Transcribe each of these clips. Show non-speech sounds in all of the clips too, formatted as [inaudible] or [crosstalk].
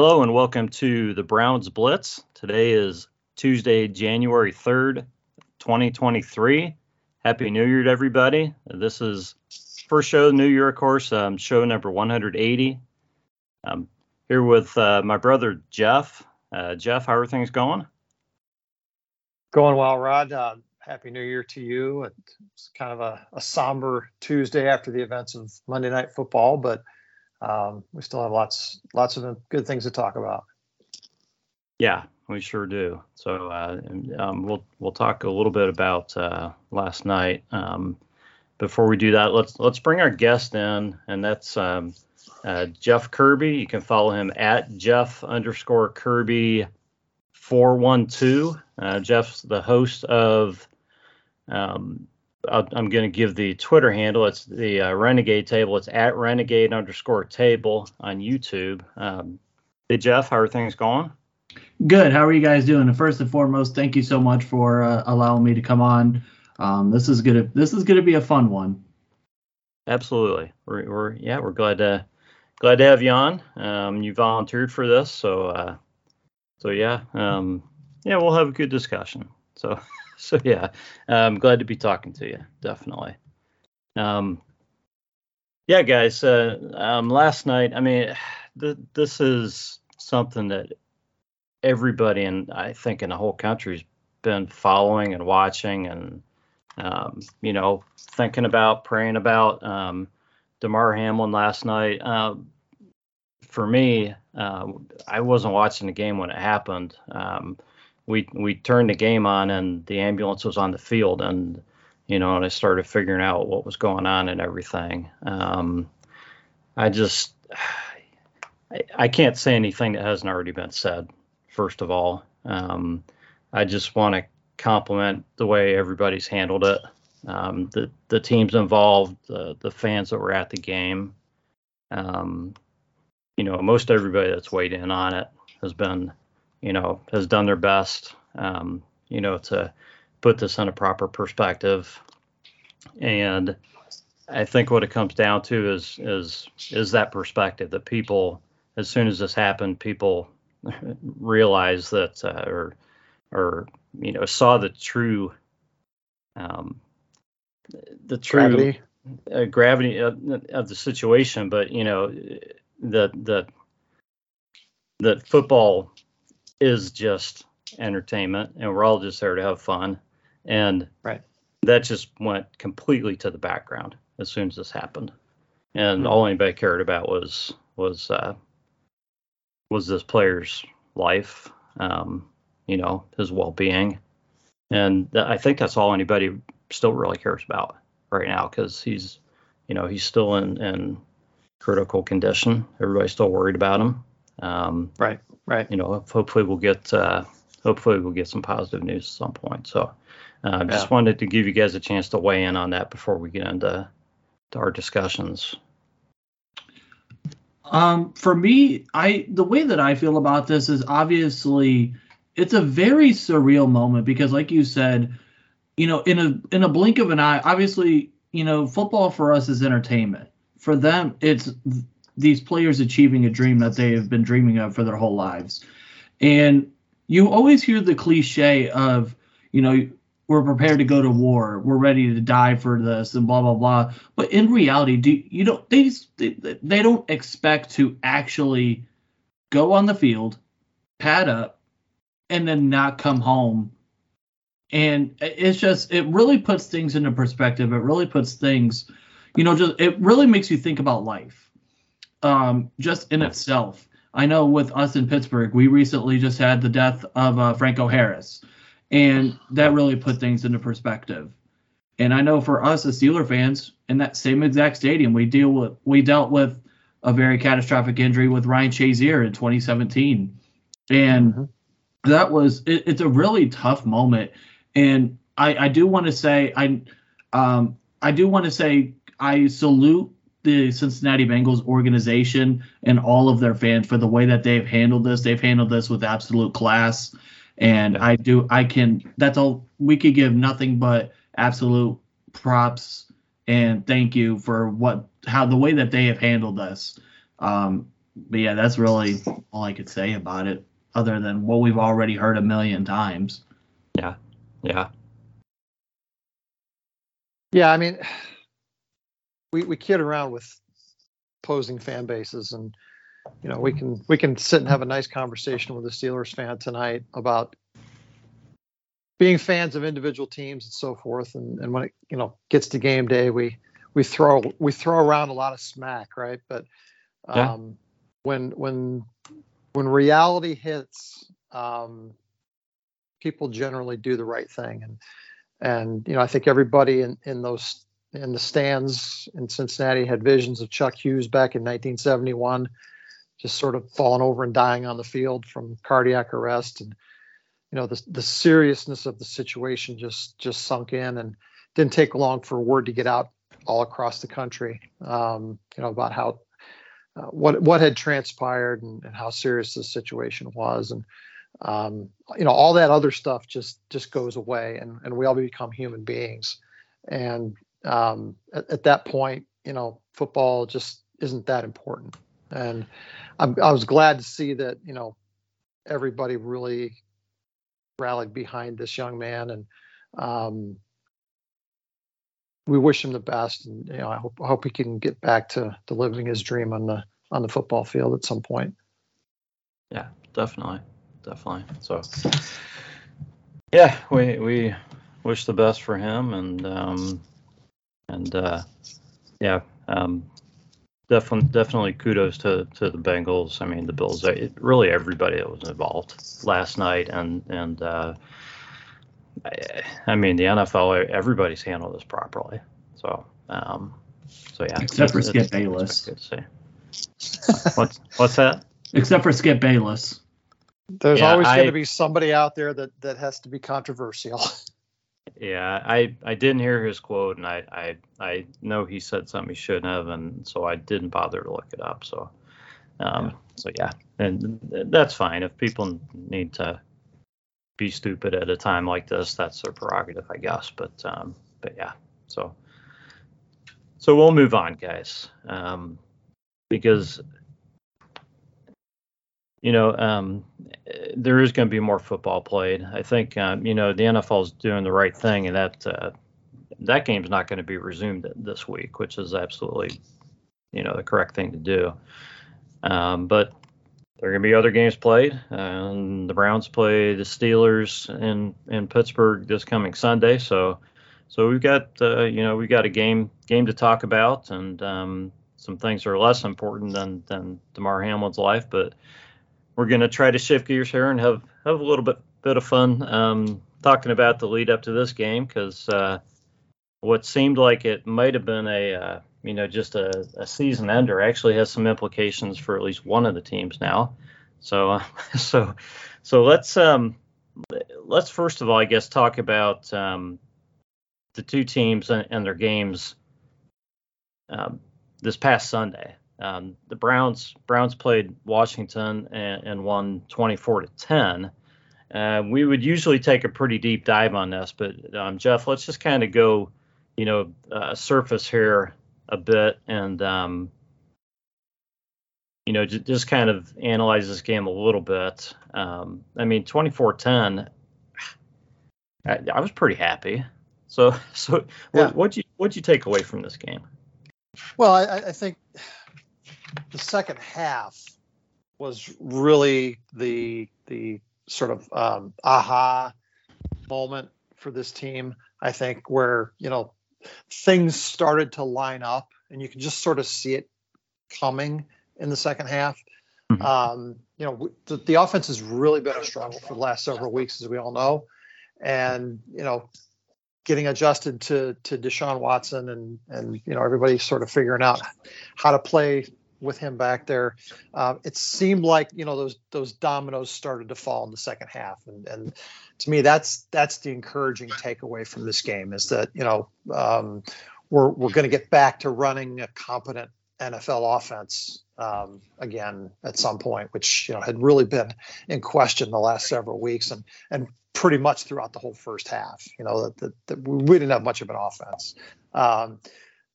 Hello and welcome to the Browns Blitz. Today is Tuesday, January 3rd, 2023. Happy New Year to everybody. This is first show New Year, of course, um, show number 180. I'm here with uh, my brother Jeff. Uh, Jeff, how are things going? Going well, Rod. Uh, Happy New Year to you. It's kind of a, a, somber Tuesday after the events of Monday Night Football, but um, we still have lots lots of good things to talk about. Yeah, we sure do. So uh, um, we'll we'll talk a little bit about uh, last night. Um, before we do that, let's let's bring our guest in, and that's um, uh, Jeff Kirby. You can follow him at Jeff underscore Kirby four one two. Uh, Jeff's the host of um, i am going to give the Twitter handle. It's the uh, Renegade Table. It's at Renegade underscore Table on YouTube. Um, hey Jeff, how are things going? Good. How are you guys doing? And first and foremost, thank you so much for uh, allowing me to come on. Um, this is gonna this is gonna be a fun one. Absolutely. We're, we're yeah we're glad to glad to have you on. Um, you volunteered for this, so uh, so yeah um, yeah we'll have a good discussion. So. [laughs] [laughs] so yeah, I'm glad to be talking to you. Definitely. Um, yeah, guys. Uh, um, last night, I mean, [sighs] th- this is something that everybody and I think in the whole country's been following and watching and um, you know thinking about, praying about. Um, Damar Hamlin last night. Uh, for me, uh, I wasn't watching the game when it happened. Um, we we turned the game on and the ambulance was on the field and you know and I started figuring out what was going on and everything. Um, I just I, I, can't say anything that hasn't already been said. First of all, um, I just want to compliment the way everybody's handled it. Um, the the teams involved, the the fans that were at the game. Um, you know, most everybody that's weighed in on it has been you know, has done their best, um, you know, to put this in a proper perspective. And I think what it comes down to is is is that perspective that people, as soon as this happened, people [laughs] realized that uh, or or you know saw the true um, the true gravity, uh, gravity of, of, the situation, but you know that that that football is just entertainment and we're all just there to have fun. And right. that just went completely to the background as soon as this happened. And mm-hmm. all anybody cared about was was uh, was this player's life, um, you know, his well being. And th- I think that's all anybody still really cares about right now because he's, you know, he's still in, in critical condition. Everybody's still worried about him. Um, right, right. You know, hopefully we'll get uh, hopefully we'll get some positive news at some point. So, uh, just wanted to give you guys a chance to weigh in on that before we get into our discussions. Um, for me, I the way that I feel about this is obviously it's a very surreal moment because, like you said, you know, in a in a blink of an eye, obviously, you know, football for us is entertainment. For them, it's these players achieving a dream that they have been dreaming of for their whole lives. And you always hear the cliche of, you know, we're prepared to go to war, we're ready to die for this, and blah blah blah. But in reality, do you don't they they, they don't expect to actually go on the field, pad up, and then not come home. And it's just it really puts things into perspective. It really puts things, you know, just it really makes you think about life um, just in itself. I know with us in Pittsburgh, we recently just had the death of uh, Franco Harris, and that really put things into perspective. And I know for us as Steeler fans, in that same exact stadium, we deal with we dealt with a very catastrophic injury with Ryan Shazier in 2017, and mm-hmm. that was it, it's a really tough moment. And I, I do want to say I um, I do want to say I salute the Cincinnati Bengals organization and all of their fans for the way that they've handled this. They've handled this with absolute class. And I do, I can, that's all, we could give nothing but absolute props and thank you for what, how the way that they have handled this. Um, but yeah, that's really all I could say about it, other than what we've already heard a million times. Yeah, yeah, yeah. I mean, we we kid around with opposing fan bases, and you know, we can we can sit and have a nice conversation with a Steelers fan tonight about being fans of individual teams and so forth. And, and when it you know gets to game day, we we throw we throw around a lot of smack, right? But um, yeah. when when when reality hits, um, people generally do the right thing, and and you know I think everybody in in those in the stands in Cincinnati had visions of Chuck Hughes back in 1971, just sort of falling over and dying on the field from cardiac arrest, and you know the the seriousness of the situation just just sunk in, and didn't take long for word to get out all across the country, um, you know about how uh, what what had transpired and, and, how serious the situation was, and um, you know all that other stuff just just goes away, and and we all become human beings, and um, at, at, that point, you know, football just isn't that important. And I'm, i was glad to see that, you know, everybody really rallied behind this young man. And um, we wish him the best. And, you know, I hope, I hope he can get back to, to living his dream on the, on the football field at some point. Yeah, definitely. Definitely. So, yeah, we, we wish the best for him. And, um, and uh, yeah, um, definitely definitely kudos to to the Bengals. I mean, the Bills. It, really, everybody that was involved last night, and and uh, I, I, mean, the NFL. Everybody's handled this properly. So um, so yeah, except for Skip Bayless. Good to see. what's what's that? Except for Skip Bayless. There's yeah, always going to be somebody out there that that has to be controversial. [laughs] Yeah, I I didn't hear his quote, and I I I know he said something he shouldn't have, and so I didn't bother to look it up. So, um, yeah. so yeah, and that's fine if people need to be stupid at a time like this. That's their prerogative, I guess. But um, but yeah, so so we'll move on, guys, um, because you know, um, there is going to be more football played. I think, um, you know, the NFL is doing the right thing, and that uh, that game's not going to be resumed this week, which is absolutely, you know, the correct thing to do. Um, but there are going to be other games played, and the Browns play the Steelers in in Pittsburgh this coming Sunday. So, so we've got, uh, you know, we've got a game game to talk about, and um, some things are less important than than Damar Hamlin's life, but we're going to try to shift gears here and have have a little bit bit of fun um, talking about the lead up to this game because uh, what seemed like it might have been a uh, you know just a, a, season ender actually has some implications for at least one of the teams now. So uh, [laughs] so so let's um, let's first of all I guess talk about um, the two teams and, and their games um, this past Sunday. Um, the Browns Browns played Washington and, and won 24 to 10. Uh, we would usually take a pretty deep dive on this, but um, Jeff, let's just kind of go, you know, uh, surface here a bit and, um, you know, j- just kind of analyze this game a little bit. Um, I mean, 24-10, I, I, was pretty happy. So, [laughs] so yeah. what would you what'd you take away from this game? Well, I, I think the second half was really the the sort of um, aha moment for this team. I think where you know things started to line up, and you can just sort of see it coming in the second half. Mm-hmm. Um, you know, the, the offense has really been a struggle for the last several weeks, as we all know, and you know, getting adjusted to to Deshaun Watson and and you know everybody sort of figuring out how to play with him back there. Uh, it seemed like you know those those dominoes started to fall in the second half, and and to me that's that's the encouraging takeaway from this game is that you know um, we're we're going to get back to running a competent NFL offense um, again at some point, which you know had really been in question the last several weeks, and and pretty much throughout the whole first half. You know that, that, that we didn't have much of an offense. Um,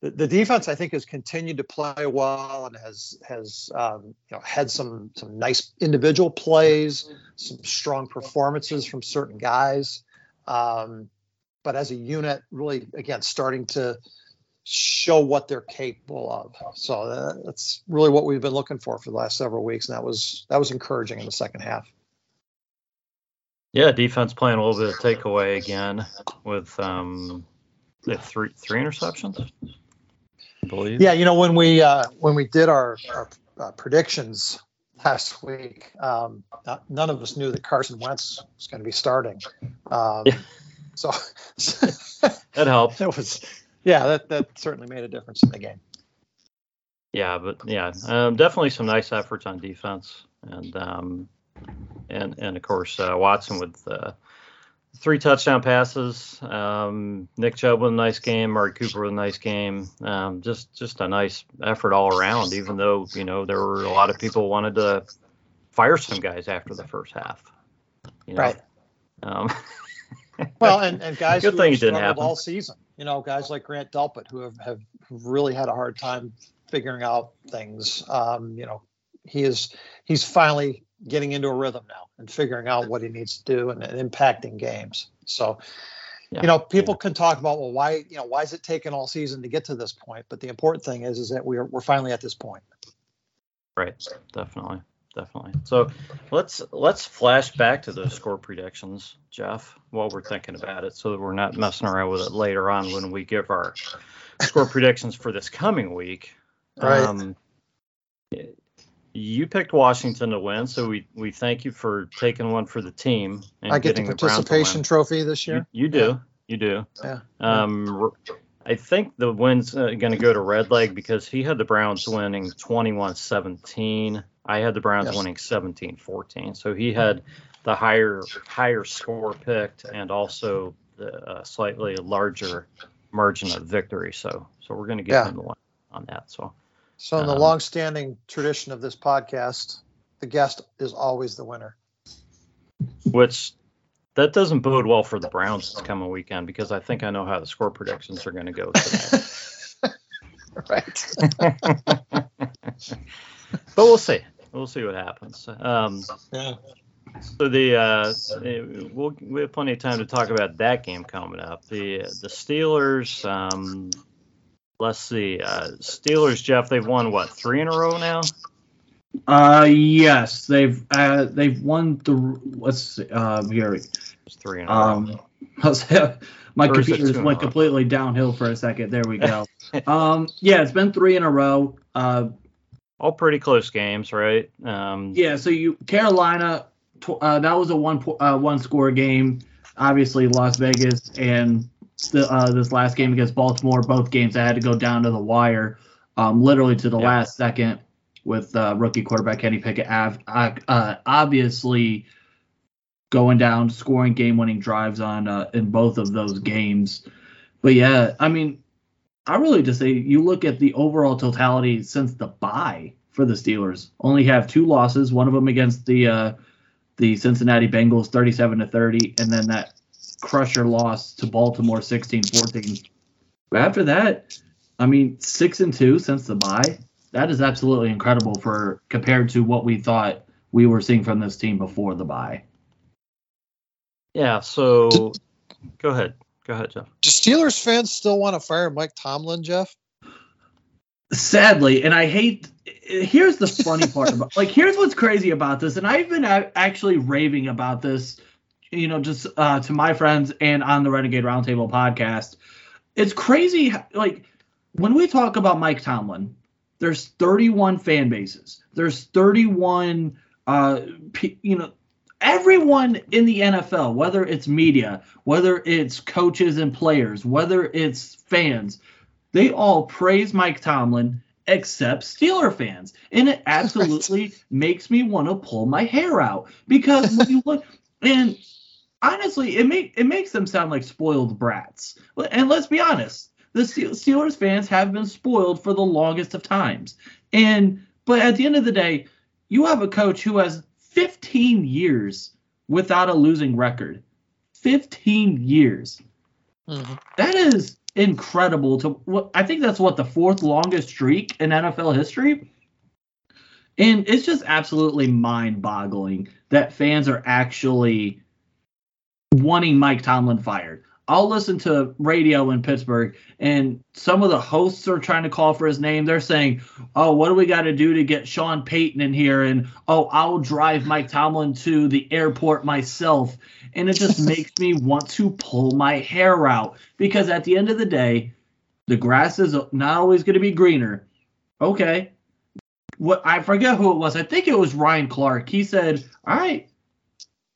the, defense I think has continued to play well and has has um, you know had some some nice individual plays, some strong performances from certain guys, um, but as a unit, really again starting to show what they're capable of. So uh, that's really what we've been looking for for the last several weeks, and that was that was encouraging in the second half. Yeah, defense playing a little bit of takeaway again with um, three three interceptions. Believe. Yeah, you know when we uh, when we did our, our uh, predictions last week, um, none of us knew that Carson Wentz was going to be starting. Um, yeah. [laughs] So [laughs] that helped. It was, yeah, that that certainly made a difference in the game. Yeah, but yeah, um, definitely some nice efforts on defense, and um, and and of course uh, Watson with uh, three touchdown passes. Um, Nick Chubb with a nice game. Amari Cooper with a nice game. Um, just just a nice effort all around. Even though you know there were a lot of people wanted to fire some guys after the first half. You know? Right. Um, [laughs] well, and, and guys Good who thing have struggled all season. You know, guys like Grant Delpit who have, have really had a hard time figuring out things. Um, you know, he is he's finally getting into a rhythm now and figuring out what he needs to do and, and impacting games. So, yeah. you know, people yeah. can talk about well, why you know why is it taking all season to get to this point? But the important thing is is that we're we're finally at this point. Right. Definitely. Definitely. So let's let's flash back to those score predictions, Jeff, while we're thinking about it, so that we're not messing around with it later on when we give our score predictions for this coming week. Right. Um, you picked Washington to win, so we, we thank you for taking one for the team. And I get the participation the trophy this year. You, you do, yeah. you do. Yeah. Um, I think the win's uh, going to go to Redleg because he had the Browns winning 21-17. I had the Browns yes. winning 17-14. So he had the higher higher score picked and also the uh, slightly larger margin of victory. So so we're going to give yeah. him the one on that. So so, in the um, long-standing tradition of this podcast, the guest is always the winner. Which that doesn't bode well for the Browns this coming weekend because I think I know how the score predictions are going to go today. [laughs] right. [laughs] but we'll see. We'll see what happens. Um, yeah. So the uh, we'll we have plenty of time to talk about that game coming up. The the Steelers um, let's see. Uh, Steelers, Jeff, they've won what three in a row now. Uh, yes, they've uh, they've won the. Let's see, uh, here. It's three in a um, [laughs] row. my computer just went completely downhill for a second. There we go. [laughs] um, yeah, it's been three in a row. Uh, all pretty close games, right? Um, yeah. So you Carolina, uh, that was a one uh, one score game. Obviously, Las Vegas and the, uh, this last game against Baltimore. Both games I had to go down to the wire, um, literally to the yeah. last second, with uh, rookie quarterback Kenny Pickett av- uh, obviously going down, scoring game-winning drives on uh, in both of those games. But yeah, I mean, I really just say you look at the overall totality since the bye for the Steelers. Only have two losses, one of them against the uh, the Cincinnati Bengals, 37 to 30, and then that crusher loss to Baltimore 16-14. But after that, I mean, six and two since the bye. That is absolutely incredible for compared to what we thought we were seeing from this team before the bye. Yeah. So, go ahead. Go ahead, Jeff. Do Steelers fans still want to fire Mike Tomlin, Jeff? Sadly, and I hate. Here's the funny part about like here's what's crazy about this, and I've been actually raving about this you know, just uh, to my friends and on the Renegade Roundtable podcast, it's crazy. Like when we talk about Mike Tomlin, there's 31 fan bases. There's 31, uh, you know, everyone in the NFL, whether it's media, whether it's coaches and players, whether it's fans, they all praise Mike Tomlin except Steeler fans. And it [laughs] absolutely makes me want to pull my hair out because when you look and honestly, it make it makes them sound like spoiled brats. And let's be honest, the Steelers fans have been spoiled for the longest of times. And but at the end of the day, you have a coach who has 15 years without a losing record. 15 years. Mm-hmm. That is incredible to I think that's what the fourth longest streak in NFL history. And it's just absolutely mind-boggling that fans are actually wanting Mike Tomlin fired. I'll listen to radio in Pittsburgh, and some of the hosts are trying to call for his name. They're saying, "Oh, what do we got to do to get Sean Payton in here?" And "Oh, I'll drive Mike Tomlin to the airport myself." And it just [laughs] makes me want to pull my hair out because at the end of the day, the grass is not always going to be greener. Okay, what I forget who it was. I think it was Ryan Clark. He said, "All right,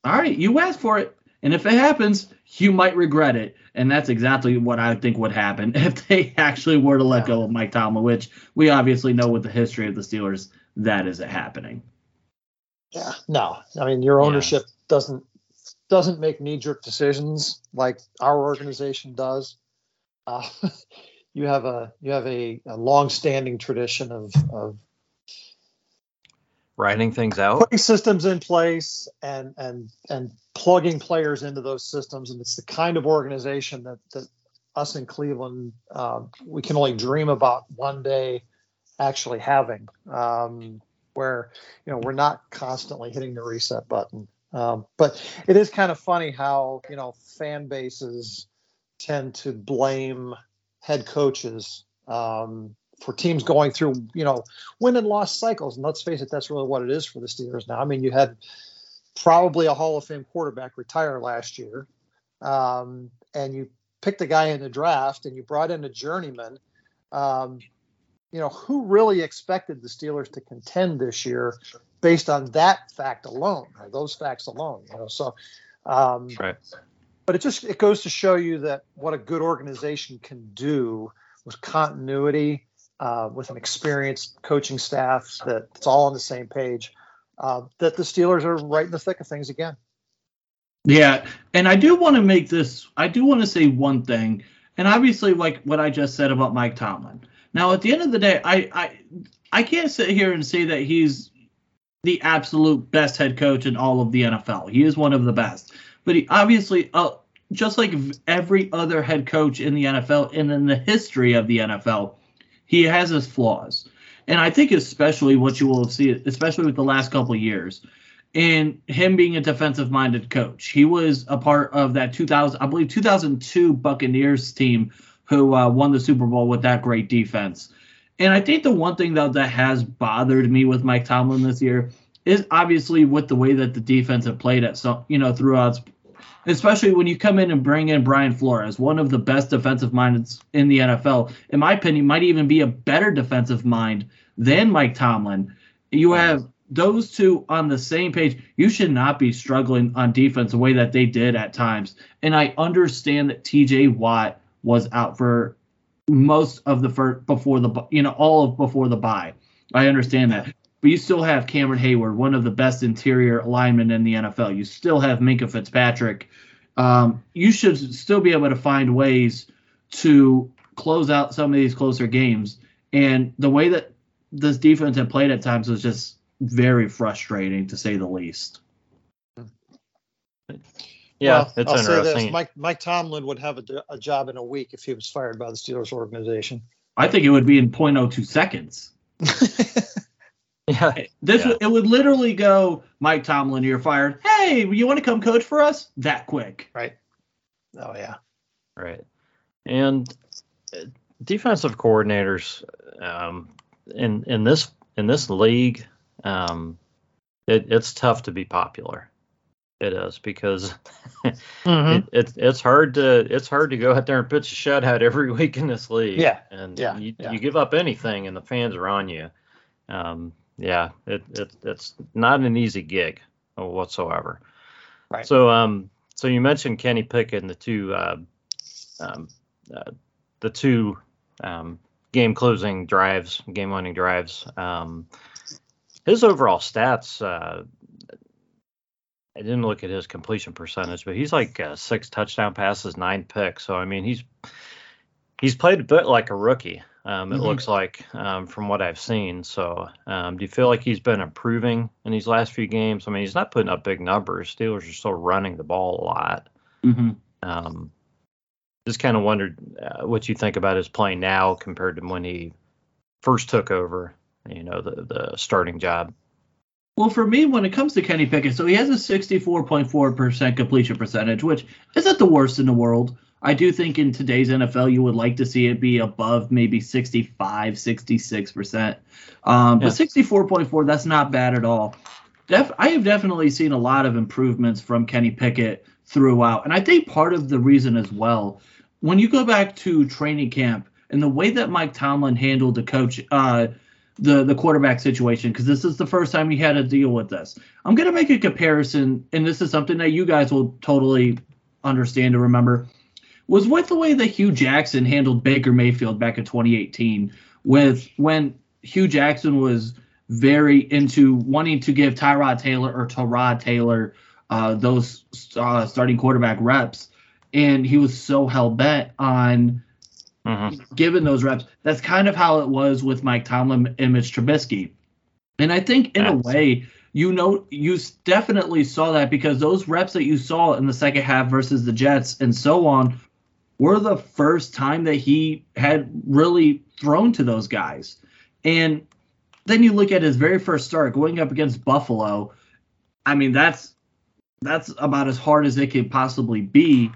all right, you asked for it." And if it happens, you might regret it. And that's exactly what I think would happen [laughs] if they actually were to let go of Mike Tomlin, which we obviously know with the history of the Steelers, that isn't happening. Yeah, no. I mean, your ownership yeah. doesn't doesn't make knee jerk decisions like our organization does. Uh, [laughs] you have a you have a, a long standing tradition of of writing things out, putting systems in place, and and and plugging players into those systems. And it's the kind of organization that that us in Cleveland uh, we can only dream about one day actually having, um, where you know we're not constantly hitting the reset button. Um, but it is kind of funny how you know fan bases tend to blame head coaches um, for teams going through, you know, win and loss cycles. And let's face it, that's really what it is for the Steelers now. I mean, you had probably a Hall of Fame quarterback retire last year, um, and you picked a guy in the draft and you brought in a journeyman. Um, you know, who really expected the Steelers to contend this year based on that fact alone, or those facts alone? You know, so. Um, right. But it just it goes to show you that what a good organization can do with continuity uh, with an experienced coaching staff that's all on the same page, uh, that the Steelers are right in the thick of things again. Yeah, and I do want to make this. I do want to say one thing, and obviously, like what I just said about Mike Tomlin. Now, at the end of the day, I I I can't sit here and say that he's the absolute best head coach in all of the NFL. He is one of the best, but he obviously, uh, just like every other head coach in the NFL and in the history of the NFL, he has his flaws. And I think especially what you will see, especially with the last couple years, in him being a defensive minded coach. He was a part of that 2000, I believe 2002 Buccaneers team who uh, won the Super Bowl with that great defense. And I think the one thing though that has bothered me with Mike Tomlin this year is obviously with the way that the defense have played at some, you know, throughout especially when you come in and bring in Brian Flores, one of the best defensive minds in the NFL. In my opinion, might even be a better defensive mind than Mike Tomlin. You have those two on the same page. You should not be struggling on defense the way that they did at times. And I understand that TJ Watt was out for most of the first before the you know all of before the bye. I understand that. But you still have Cameron Heyward, one of the best interior linemen in the NFL. You still have Minkah Fitzpatrick. Um, you should still be able to find ways to close out some of these closer games. And the way that this defense had played at times was just very frustrating, to say the least. Yeah, well, it's I'll interesting. Say this. Mike, Mike Tomlin would have a, a, job in a week if he was fired by the Steelers organization. I think it would be in 0.02 seconds. [laughs] [laughs] Yeah. This yeah. it would literally go, Mike Tomlin, you're fired. Hey, you want to come coach for us? That quick. Right. Oh yeah. Right. And uh, defensive coordinators um, in in this in this league, um, it, it's tough to be popular. It is because [laughs] mm-hmm. it, it, it's hard to it's hard to go out there and pitch a shutout every week in this league. Yeah. And yeah. You, yeah. you give up anything and the fans are on you. Um, yeah, it, it it's not an easy gig whatsoever. Right. So um so you mentioned Kenny Pickett and the two uh, um, uh, the two um, game closing drives, game winning drives. Um, his overall stats. Uh, I didn't look at his completion percentage, but he's like uh, six touchdown passes, nine picks. So I mean, he's he's played a bit like a rookie. Um, it mm-hmm. looks like um, from what I've seen. So, um, do you feel like he's been improving in these last few games? I mean, he's not putting up big numbers. Steelers are still running the ball a lot. Mm-hmm. Um, just kind of wondered uh, what you think about his play now compared to when he first took over, you know, the the starting job. Well, for me, when it comes to Kenny Pickett, so he has a 64.4% completion percentage, which isn't the worst in the world. I do think in today's NFL, you would like to see it be above maybe 65, 66%. Um, yeah. But 64.4, that's not bad at all. Def- I have definitely seen a lot of improvements from Kenny Pickett throughout. And I think part of the reason as well, when you go back to training camp and the way that Mike Tomlin handled the coach, uh, the the quarterback situation because this is the first time he had to deal with this. I'm gonna make a comparison, and this is something that you guys will totally understand and remember. Was with the way that Hue Jackson handled Baker Mayfield back in 2018, with when Hue Jackson was very into wanting to give Tyrod Taylor or Tyrod Taylor uh, those uh, starting quarterback reps, and he was so hell bent on mm-hmm. given those reps. That's kind of how it was with Mike Tomlin and Mitch Trubisky. And I think in a way, you know, you definitely saw that because those reps that you saw in the second half versus the Jets and so on were the first time that he had really thrown to those guys. And then you look at his very first start going up against Buffalo. I mean, that's that's about as hard as it could possibly be.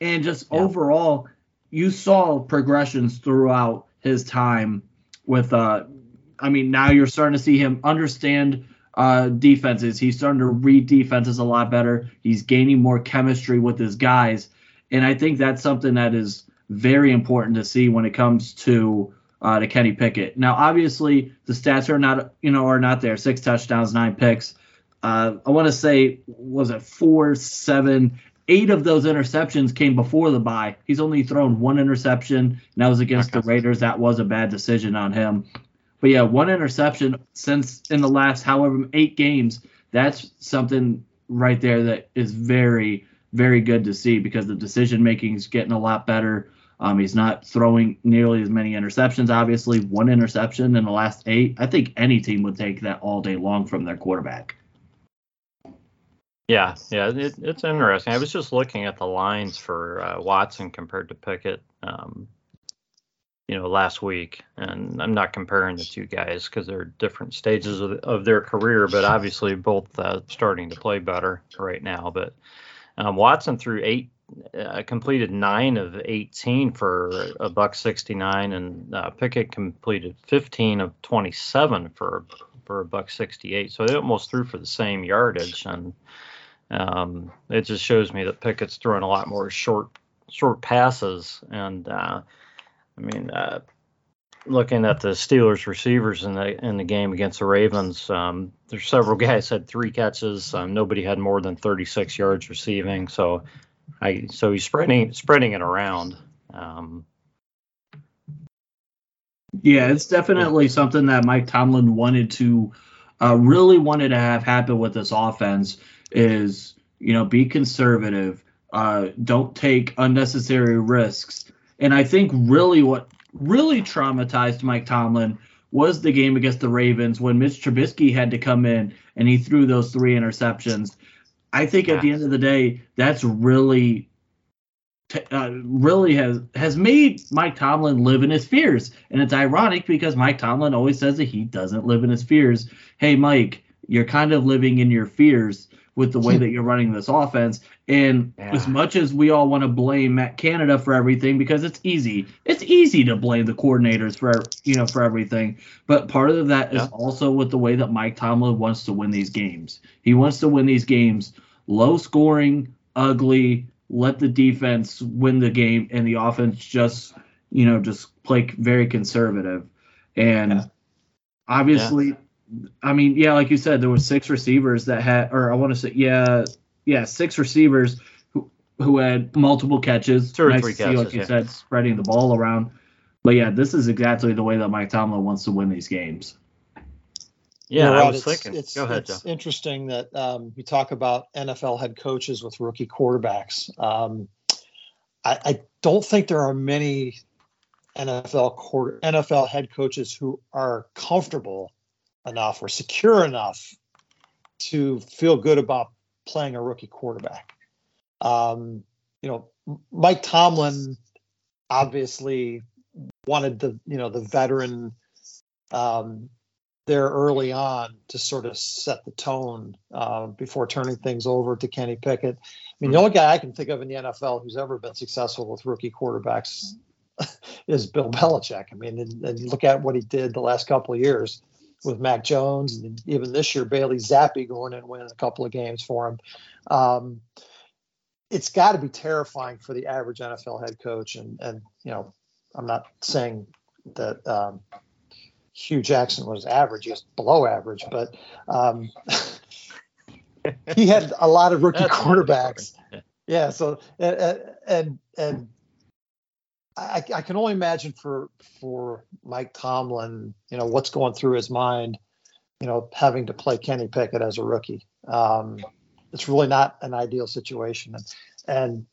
And just yeah. overall, you saw progressions throughout his time with uh I mean now you're starting to see him understand uh defenses. He's starting to read defenses a lot better. He's gaining more chemistry with his guys. And I think that's something that is very important to see when it comes to uh, to Kenny Pickett. Now, obviously, the stats are not you know are not there. Six touchdowns, nine picks. Uh, I want to say was it four, seven, eight of those interceptions came before the bye. He's only thrown one interception, and that was against the Raiders. That was a bad decision on him. But yeah, one interception since in the last however eight games. That's something right there that is very, very good to see because the decision making is getting a lot better. Um, he's not throwing nearly as many interceptions. Obviously, one interception in the last eight. I think any team would take that all day long from their quarterback. Yeah, yeah, it, it's interesting. I was just looking at the lines for uh, Watson compared to Pickett, um, you know, last week, and I'm not comparing the two guys because they're different stages of, of their career, but obviously both uh, starting to play better right now. But um, Watson threw eight, uh, completed nine of 18 for a buck 69, and uh, Pickett completed 15 of 27 for for a buck 68. So they almost threw for the same yardage and um, it just shows me that Pickett's throwing a lot more short short passes, and uh, I mean, uh, looking at the Steelers receivers in the in the game against the Ravens, um, there's several [laughs] guys had three catches. Um, nobody had more than 36 yards receiving, so I so he's spreading spreading it around. Um, yeah, it's definitely something that Mike Tomlin wanted to uh, really wanted to have happen with this offense is you know be conservative uh, don't take unnecessary risks and i think really what really traumatized mike tomlin was the game against the ravens when mitch trubisky had to come in and he threw those three interceptions. I think at the end of the day that's really uh, really has has made Mike Tomlin live in his fears, and it's ironic because Mike Tomlin always says that he doesn't live in his fears. Hey, Mike, you're kind of living in your fears with the way [laughs] that you're running this offense. And yeah. as much as we all want to blame Matt Canada for everything, because it's easy, it's easy to blame the coordinators for you know for everything. But part of that yeah. is also with the way that Mike Tomlin wants to win these games. He wants to win these games low scoring, ugly, let the defense win the game, and the offense just you know just play very conservative. And yeah. obviously I mean, yeah, like you said, there were six receivers that had, or I want to say, yeah, yeah, six receivers who who had multiple catches. Two or nice three see, catches, like you yeah. said, spreading the ball around. But yeah, this is exactly the way that Mike Tomlin wants to win these games. Yeah, I was it's, thinking. It's, Go ahead, it's Joe. interesting that um, you talk about NFL head coaches with rookie quarterbacks. Um, I, I, don't think there are many NFL quarter, NFL head coaches who are comfortable enough or secure enough to feel good about playing a rookie quarterback. Um, you know, Mike Tomlin obviously wanted the you know the veteran um, there early on to sort of set the tone uh, before turning things over to Kenny Pickett. I mean, the only guy I can think of in the NFL who's ever been successful with rookie quarterbacks [laughs] is Bill Belichick. I mean, and, and, you look at what he did the last couple of years with Mac Jones, and even this year Bailey Zappe going and winning a couple of games for him. Um, it's got to be terrifying for the average NFL head coach, and and you know, I'm not saying that um, Hue Jackson was average; he was below average, but um, [laughs] he had a lot of rookie quarterbacks. Yeah, so and and, and I, I, can only imagine for for Mike Tomlin, you know, what's going through his mind, you know, having to play Kenny Pickett as a rookie. Um, it's really not an ideal situation, and and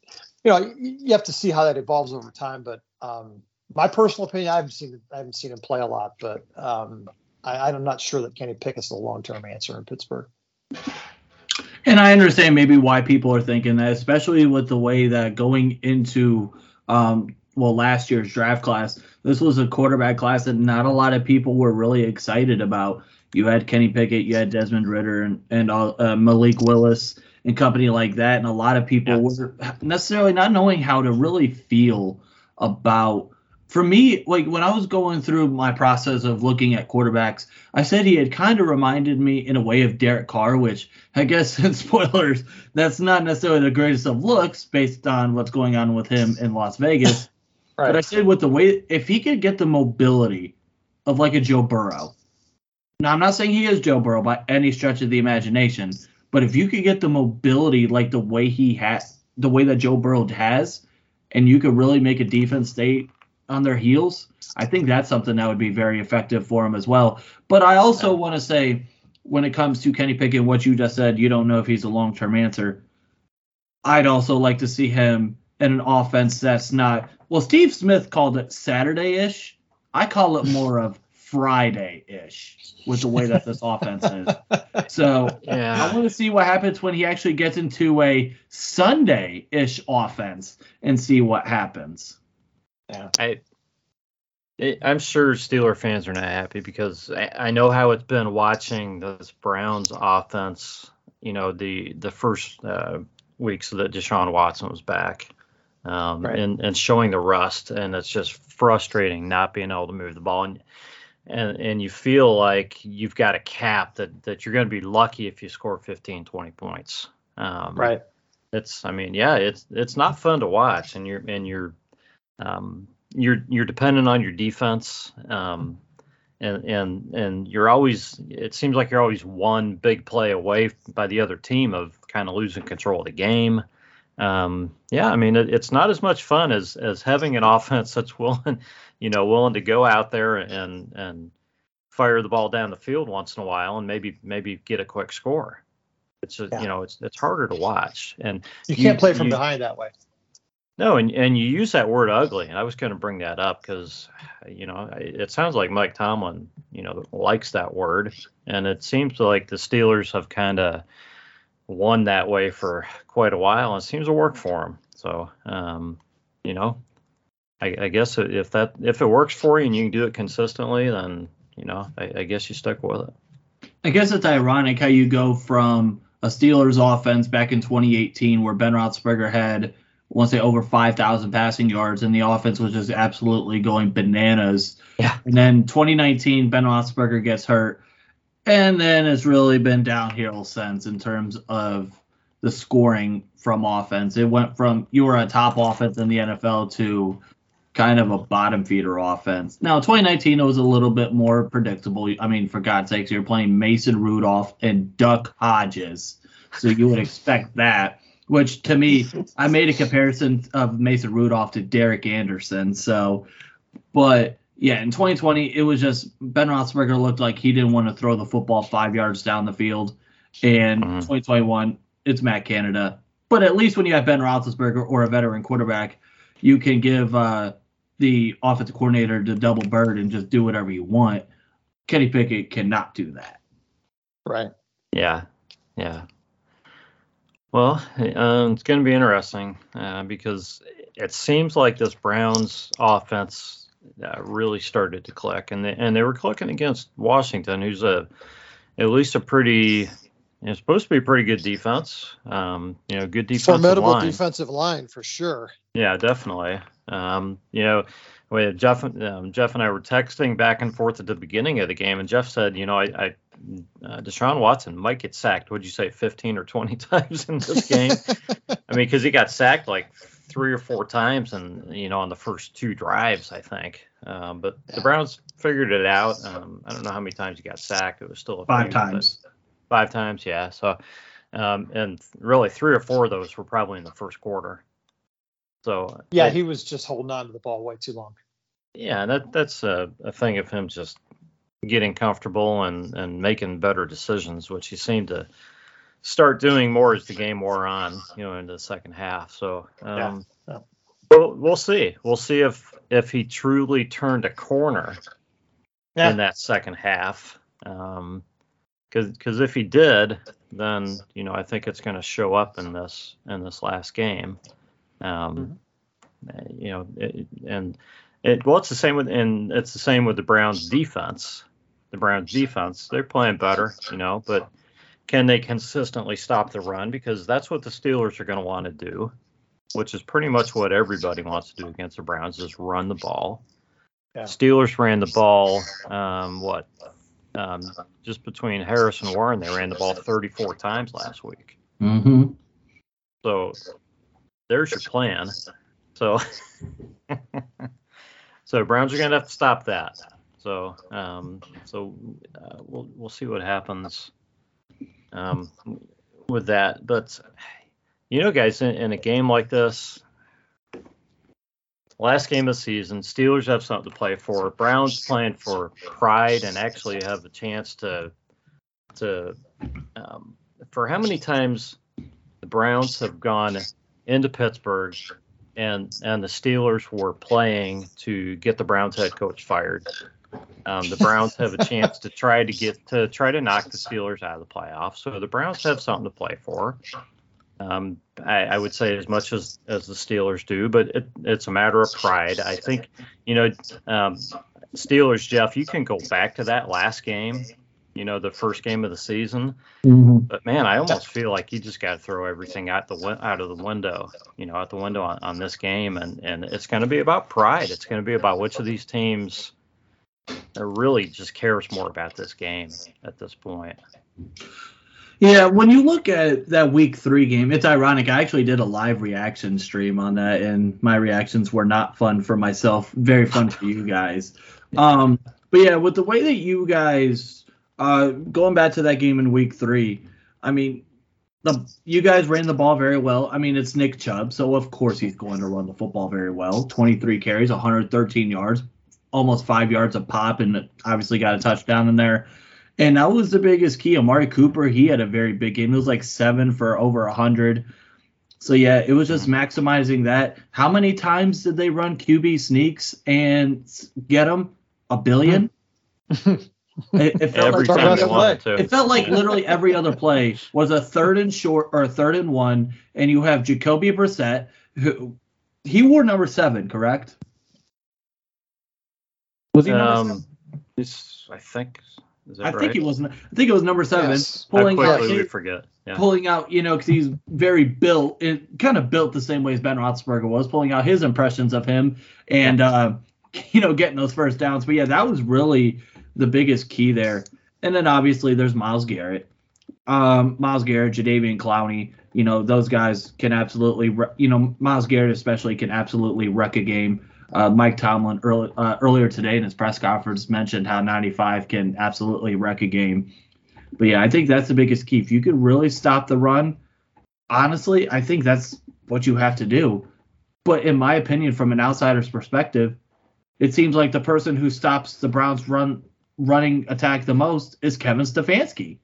you know, you have to see how that evolves over time. But um, my personal opinion, I haven't seen I haven't seen him play a lot, but um, I, I'm not sure that Kenny Pickett's the long term answer in Pittsburgh. And I understand maybe why people are thinking that, especially with the way that going into um, well last year's draft class. This was a quarterback class that not a lot of people were really excited about. You had Kenny Pickett, you had Desmond Ridder, and, and uh, Malik Willis and company like that, and a lot of people were necessarily not knowing how to really feel about. For me, like when I was going through my process of looking at quarterbacks, I said he had kind of reminded me in a way of Derek Carr, which I guess, [laughs] in spoilers, that's not necessarily the greatest of looks based on what's going on with him in Las Vegas. Right. But I said with the way if he could get the mobility of like a Joe Burrow. Now I'm not saying he is Joe Burrow by any stretch of the imagination, but if you could get the mobility like the way he has the way that Joe Burrow has, and you could really make a defense stay on their heels, I think that's something that would be very effective for him as well. But I also want to say when it comes to Kenny Pickett, what you just said, you don't know if he's a long term answer. I'd also like to see him in an offense that's not well, Steve Smith called it Saturday ish. I call it more of Friday ish with the way that this offense is. So yeah. I want to see what happens when he actually gets into a Sunday ish offense and see what happens. Yeah. I I'm sure Steeler fans are not happy because I, I know how it's been watching this Browns offense. You know the the first uh, weeks that Deshaun Watson was back, um, right. and, and showing the rust. And it's just frustrating not being able to move the ball. And, and, and you feel like you've got a cap that, that you're going to be lucky if you score 15, 20 points. Um, right. It's, I mean, yeah, it's, it's not fun to watch and you're, and you're, um, you're, you're dependent on your defense. Um, and, and, and you're always, it seems like you're always one big play away by the other team of kind of losing control of the game um, yeah, I mean, it, it's not as much fun as as having an [laughs] offense that's willing, you know, willing to go out there and and fire the ball down the field once in a while and maybe maybe get a quick score. It's a, yeah. you know, it's it's harder to watch and you can't play from you, behind that way. No, and and you use that word ugly, and I was going to bring that up because, you know, it sounds like Mike Tomlin, you know, likes that word, and it seems like the Steelers have kind of won that way for quite a while, and it seems to work for him. So, um, you know, I, I, guess if that if it works for you and you can do it consistently, then you know, I, I guess you stick with it. I guess it's ironic how you go from a Steelers offense back in 2018 where Ben Roethlisberger had, to say, over 5,000 passing yards, and the offense was just absolutely going bananas. Yeah. And then 2019, Ben Roethlisberger gets hurt and then it's really been downhill since in terms of the scoring from offense. It went from you were a top offense in the NFL to kind of a bottom feeder offense. Now, 2019 it was a little bit more predictable. I mean, for God's sakes, you're playing Mason Rudolph and Duck Hodges, so you would expect that. Which to me, I made a comparison of Mason Rudolph to Derek Anderson. So, but yeah, in 2020, it was just Ben Roethlisberger looked like he didn't want to throw the football five yards down the field. And mm-hmm. 2021, it's Matt Canada. But at least when you have Ben Roethlisberger or a veteran quarterback, you can give uh, the offensive coordinator the double bird and just do whatever you want. Kenny Pickett cannot do that. Right. Yeah. Yeah. Well, um, it's going to be interesting uh, because it seems like this Browns offense uh, really started to click, and they, and they were clicking against Washington, who's a at least a pretty it's supposed to be a pretty good defense. Um, you know, good defensive Formidable line. defensive line for sure. Yeah, definitely. Um, you know, when Jeff um, Jeff and I were texting back and forth at the beginning of the game, and Jeff said, you know, I, I uh, Deshaun Watson might get sacked. Would you say 15 or 20 [laughs] times in this game? I mean, because he got sacked like three or four times, and you know, on the first two drives, I think. Um, but the Browns figured it out. Um, I don't know how many times he got sacked. It was still a Five few, times. Five times, yeah. So, um, and really three or four of those were probably in the first quarter. So Yeah, it- he was just holding on to the ball way too long. yeah, that that's a, a thing of him just getting comfortable and and making better decisions, which he seemed to start doing more as the game wore on, you know, into the second half. So um, yeah. We'll, we'll see. We'll see if if he truly turned a corner Yeah. in that second half. Um, because if he did, then you know I think it's going to show up in this in this last game. Um, uh, You know, it, and it well, it's the same with and it's the same with the Browns defense. The Browns defense, they're playing better, you know, but can they consistently stop the run? Because that's what the Steelers are going to want to do, which is pretty much what everybody wants to do against the Browns is run the ball. Yeah. Steelers ran the ball, um, what, um, just between Harris and Warren, they ran the ball 34 times last week. Mm-hmm. So there's your plan. So [laughs] so Browns are gonna have to stop that. So um, so uh, we'll we'll see what happens um, with that. But you know, guys, in, in a game like this, last game of the season, Steelers have something to play for. Browns playing for pride and actually have a chance to to um, for how many times the Browns have gone into Pittsburgh and and the Steelers were playing to get the Browns head coach fired. Um, the [laughs] Browns have a chance to try to get to try to knock the Steelers out of the playoffs. So the Browns have something to play for. Um, I, I would say as much as as the Steelers do, but it, it's a matter of pride. I think you know um, Steelers, Jeff. You can go back to that last game. You know the first game of the season. Mm-hmm. But man, I almost feel like you just got to throw everything out the out of the window, you know, out the window on, on this game, and and it's going to be about pride. It's going to be about which of these teams really just cares more about this game at this point. Yeah, when you look at that week three game, it's ironic. I actually did a live reaction stream on that, and my reactions were not fun for myself, [laughs] very fun for you guys. Um, but yeah, with the way that you guys, uh, going back to that game in week three, I mean, the you guys ran the ball very well. I mean, it's Nick Chubb, so of course he's going to run the football very well. 23 carries, 113 yards, almost five yards a pop, and obviously got a touchdown in there. And that was the biggest key. Amari Cooper, he had a very big game. It was like seven for over a hundred. So yeah, it was just maximizing that. How many times did they run QB sneaks and get them? A billion. [laughs] it, it felt Every like time they wanted to. it felt like literally every other play was a third and short or a third and one, and you have Jacoby Brissett, who he wore number seven, correct? Was he number seven? Um, he's- I think. Is that I right? think he was. I think it was number seven. Yes. How Pulling out, quickly we forget. Yeah. pulling out, you know, because he's very built, it kind of built the same way as Ben Roethlisberger was, pulling out his impressions of him and, uh, you know, getting those first downs. But yeah, that was really the biggest key there. And then obviously there's Myles Garrett, um, Myles Garrett, Jadeveon Clowney. You know, those guys can absolutely, re- you know, Myles Garrett especially can absolutely wreck a game. Uh, Mike Tomlin early, uh, earlier today in his press conference mentioned how 95 can absolutely wreck a game. But yeah, I think that's the biggest key. If you could really stop the run, honestly, I think that's what you have to do. But in my opinion, from an outsider's perspective, it seems like the person who stops the Browns run running attack the most is Kevin Stefanski.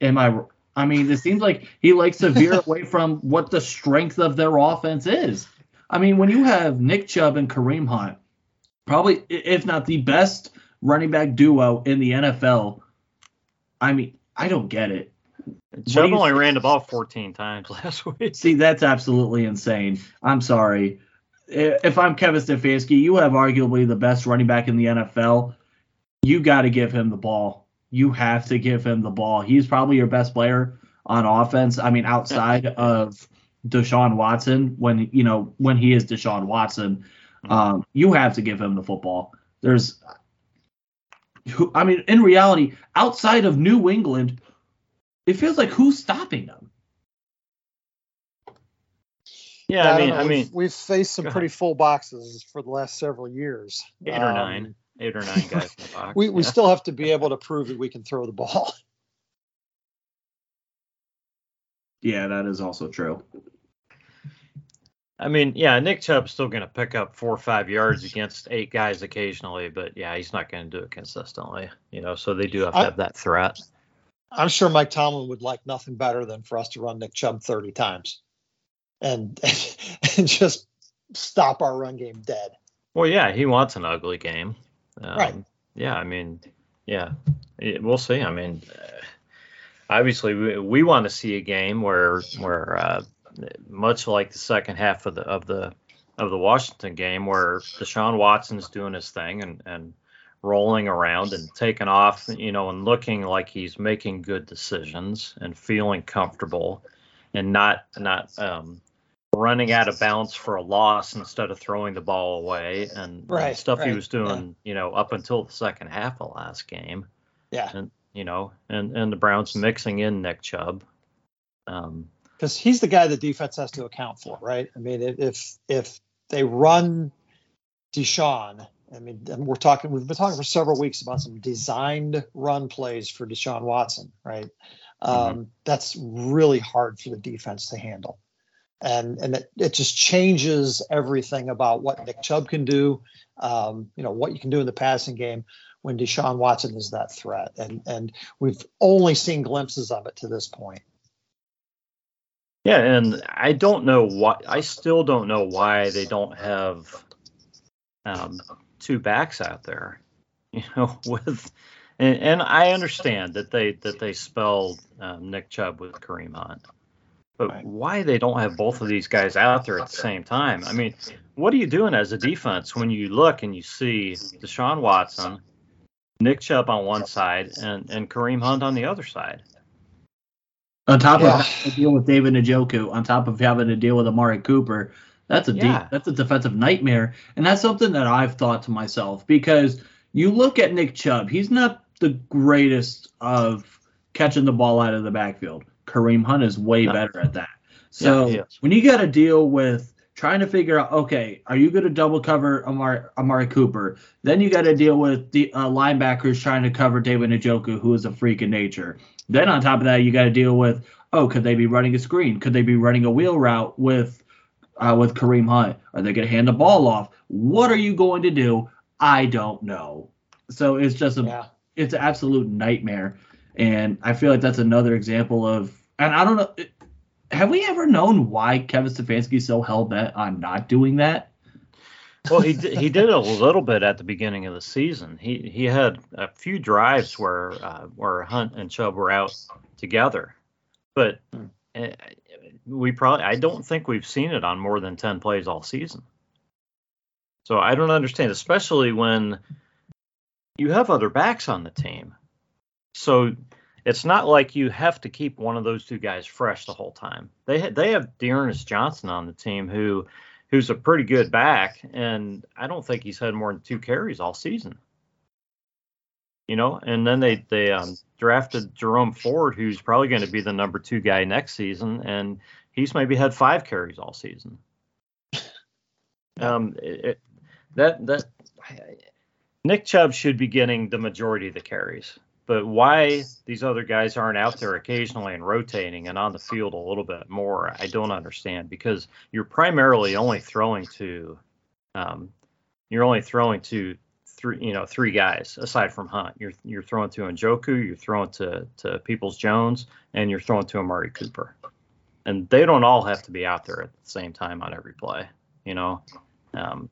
Am I? I mean, it seems like he likes to veer [laughs] away from what the strength of their offense is. I mean, when you have Nick Chubb and Kareem Hunt, probably if not the best running back duo in the NFL, I mean, I don't get it. Chubb only ran the ball 14 times [laughs] last week. See, that's absolutely insane. I'm sorry. If I'm Kevin Stefanski, you have arguably the best running back in the NFL. You got to give him the ball. You have to give him the ball. He's probably your best player on offense. I mean, outside [laughs] of Deshaun Watson, when you know when he is Deshaun Watson, mm-hmm. um, you have to give him the football. There's, I mean, in reality, outside of New England, it feels like who's stopping them? Yeah, yeah I mean, I, I mean, we've, we've faced some pretty full boxes for the last several years. Eight um, or nine, eight or nine guys in the [laughs] box. we we still have to be able to prove that we can throw the ball. Yeah, that is also true. I mean, yeah, Nick Chubb's still going to pick up four or five yards against eight guys occasionally, but yeah, he's not going to do it consistently. You know, so they do have to have that threat. I'm sure Mike Tomlin would like nothing better than for us to run Nick Chubb 30 times and [laughs] and just stop our run game dead. Well, yeah, he wants an ugly game. Um, right. Yeah, I mean, yeah, we'll see. I mean, uh, obviously, we, we want to see a game where where uh, much like the second half of the of the of the Washington game, where Deshaun Watson's doing his thing and and rolling around and taking off, you know, and looking like he's making good decisions and feeling comfortable and not not um, running out of bounds for a loss instead of throwing the ball away and, right, and stuff right, he was doing, yeah. you know, up until the second half of last game. Yeah. And you know, and and the Browns mixing in Nick Chubb. Um, because he's the guy the defense has to account for, right? I mean, if if they run Deshaun I mean, we're talking. We've been talking for several weeks about some designed run plays for Deshaun Watson, right? Mm-hmm. Um, that's really hard for the defense to handle, and and it, it just changes everything about what Nick Chubb can do. Um, you know what you can do in the passing game when Deshaun Watson is that threat, and and we've only seen glimpses of it to this point. Yeah, and I don't know why. I still don't know why they don't have um, two backs out there, [laughs] you know, with and, and I understand that they that they spelled um, Nick Chubb with Kareem Hunt, but right. why they don't have both of these guys out there at the same time? I mean, what are you doing as a defense when you look and you see Deshaun Watson, Nick Chubb on one side, and and Kareem Hunt on the other side? On top yeah. of having to deal with David Njoku, on top of having to deal with Amari Cooper, that's a yeah. deep, that's a defensive nightmare, and that's something that I've thought to myself because you look at Nick Chubb, he's not the greatest of catching the ball out of the backfield. Kareem Hunt is way no. better at that. So yeah, when you got to deal with trying to figure out, okay, are you going to double cover Amari, Amari Cooper? Then you got to deal with the uh, linebackers trying to cover David Njoku, who is a freak in nature. Then on top of that, you got to deal with, oh, could they be running a screen? Could they be running a wheel route with uh, with Kareem Hunt? Are they going to hand the ball off? What are you going to do? I don't know. So it's just a yeah. it's an absolute nightmare, and I feel like that's another example of. And I don't know. Have we ever known why Kevin Stefanski is so hell bent on not doing that? well, he he did a little bit at the beginning of the season. He he had a few drives where uh, where Hunt and Chubb were out together, but hmm. eh, we probably I don't think we've seen it on more than 10 plays all season. So I don't understand, especially when you have other backs on the team. So it's not like you have to keep one of those two guys fresh the whole time. They they have D'Ernest Johnson on the team who who's a pretty good back, and I don't think he's had more than two carries all season. You know, and then they they um, drafted Jerome Ford, who's probably going to be the number two guy next season, and he's maybe had five carries all season. [laughs] Um, it, that that Nick Chubb should be getting the majority of the carries, but why these other guys aren't out there occasionally and rotating and on the field a little bit more, I don't understand. Because you're primarily only throwing to, um, you're only throwing to three, you know, three guys aside from Hunt. You're you're throwing to Njoku, you're throwing to to Peoples Jones, and you're throwing to Amari Cooper and they don't all have to be out there at the same time on every play. You know, um,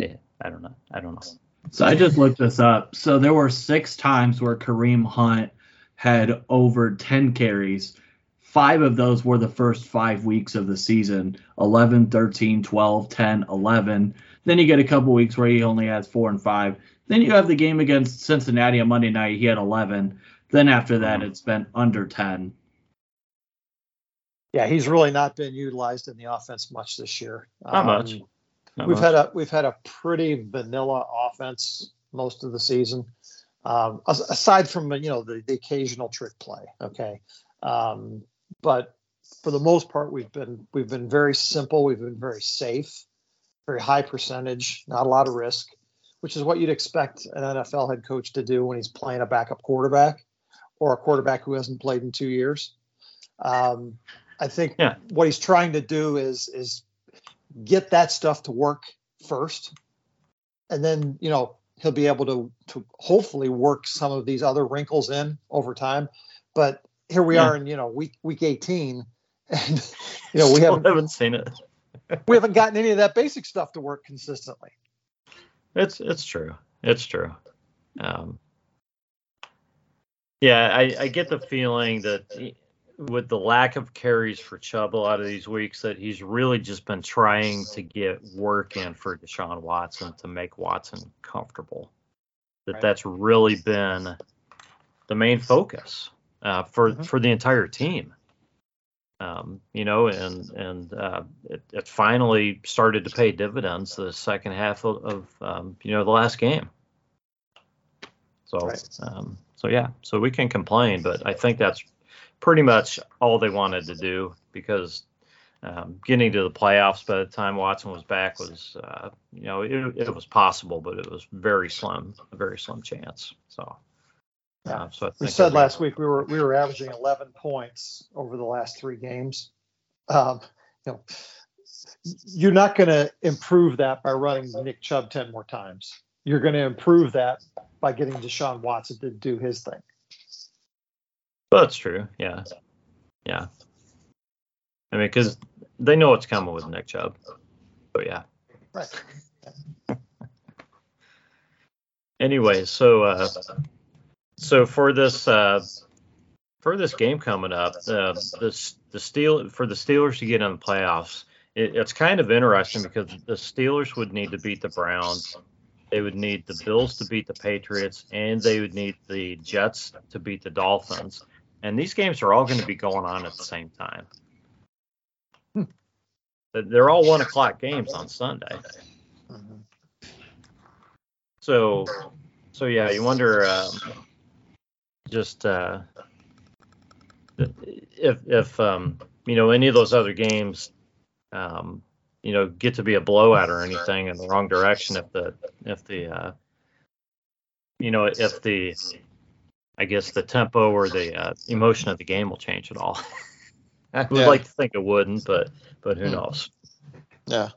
yeah, I don't know. I don't know. So I just looked this up. So there were six times where Kareem Hunt had over 10 carries. Five of those were the first five weeks of the season 11, 13, 12, 10, 11. Then you get a couple weeks where he only has four and five. Then you have the game against Cincinnati on Monday night. He had 11. Then after that, it's been under 10. Yeah, he's really not been utilized in the offense much this year. Not um, much. Not we've much. had a we've had a pretty vanilla offense most of the season, um, aside from you know the, the occasional trick play. Okay, um, but for the most part, we've been we've been very simple. We've been very safe, very high percentage, not a lot of risk, which is what you'd expect an NFL head coach to do when he's playing a backup quarterback or a quarterback who hasn't played in two years. Um, I think yeah. what he's trying to do is is get that stuff to work first, and then you know he'll be able to to hopefully work some of these other wrinkles in over time. But here we yeah. are in you know week week 18, [laughs] and you know we haven't, haven't seen it. [laughs] we haven't gotten any of that basic stuff to work consistently. It's it's true. It's true. Um, yeah, I, I get the feeling that with the lack of carries for Chubb a lot of these weeks that he's really just been trying to get work in for Deshaun Watson to make Watson comfortable. That right. that's really been the main focus uh, for mm-hmm. for the entire team. Um, you know, and and uh, it, it, finally started to pay dividends the second half of, of um, you know the last game. So right. um, so yeah, so we can complain, but I think that's pretty much all they wanted to do because um, getting to the playoffs by the time Watson was back was, uh, you know, it, it, was possible, but it was very slim, a very slim chance. So, uh, so we said last week we were we were averaging 11 points over the last three games. Um, you know, you're not going to improve that by running Nick Chubb 10 more times. You're going to improve that by getting Deshaun Watson to do his thing. That's true. Yeah. Yeah. I mean, because they know what's coming with Nick Chubb. So, yeah. Right. anyway, so uh, so for this uh, for this game coming up, uh, the the Steel for the Steelers to get in the playoffs, it, it's kind of interesting because the Steelers would need to beat the Browns, they would need the Bills to beat the Patriots, and they would need the Jets to beat the Dolphins and these games are all going to be going on at the same time. Hmm. They're all one o'clock games on Sunday. So, so yeah, you wonder um, just uh, if if um, you know any of those other games, um, you know, get to be a blowout or anything in the wrong direction if the if the uh, you know if the I guess the tempo or the uh, emotion of the game will change at all. [laughs] I would yeah. like to think it wouldn't, but but who hmm. knows? Yeah.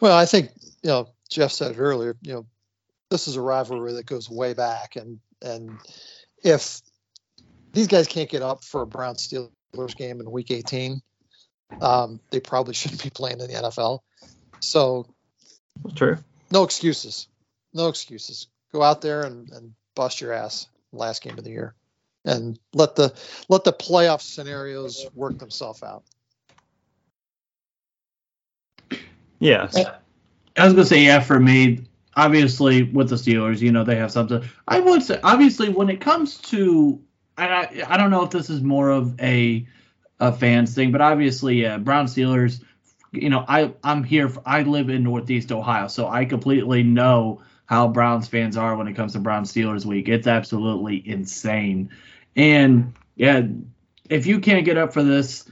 Well, I think you know Jeff said it earlier. You know, this is a rivalry that goes way back, and and if these guys can't get up for a Brown Steelers game in Week 18, um, they probably [laughs] shouldn't be playing in the NFL. So, true. No excuses. No excuses. Go out there and, and bust your ass last game of the year, and let the let the playoff scenarios work themselves out. Yeah, I was gonna say yeah for me. Obviously, with the Steelers, you know they have something. I would say obviously when it comes to, I I don't know if this is more of a a fans thing, but obviously, yeah, Brown Steelers. You know, I I'm here. For, I live in Northeast Ohio, so I completely know how Browns fans are when it comes to Brown Steelers week. It's absolutely insane. And yeah, if you can't get up for this,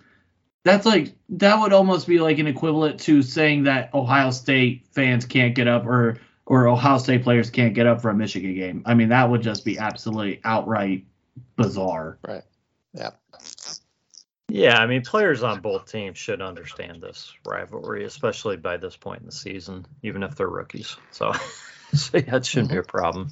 that's like that would almost be like an equivalent to saying that Ohio State fans can't get up or or Ohio State players can't get up for a Michigan game. I mean, that would just be absolutely outright bizarre. Right. Yeah. Yeah, I mean, players on both teams should understand this rivalry, especially by this point in the season, even if they're rookies. So [laughs] [laughs] so it shouldn't be a problem.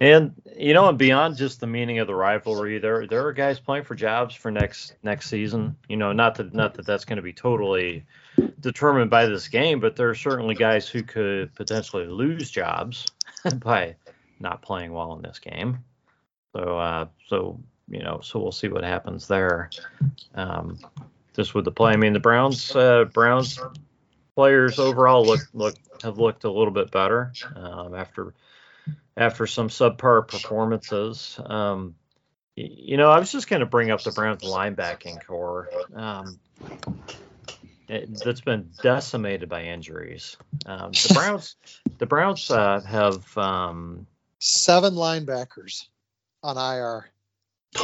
And you know, and beyond just the meaning of the rivalry, there there are guys playing for jobs for next next season. You know, not that not that that's going to be totally determined by this game, but there are certainly guys who could potentially lose jobs [laughs] by not playing well in this game. So uh, so you know so we'll see what happens there. Um, just with the play, I mean the Browns uh, Browns players [laughs] overall look look have looked a little bit better um, after after some subpar performances. Um, you know, I was just going to bring up the Browns linebacking corps. Um, it, that's been decimated by injuries. Um, the Browns, the Browns uh, have um, seven linebackers on IR.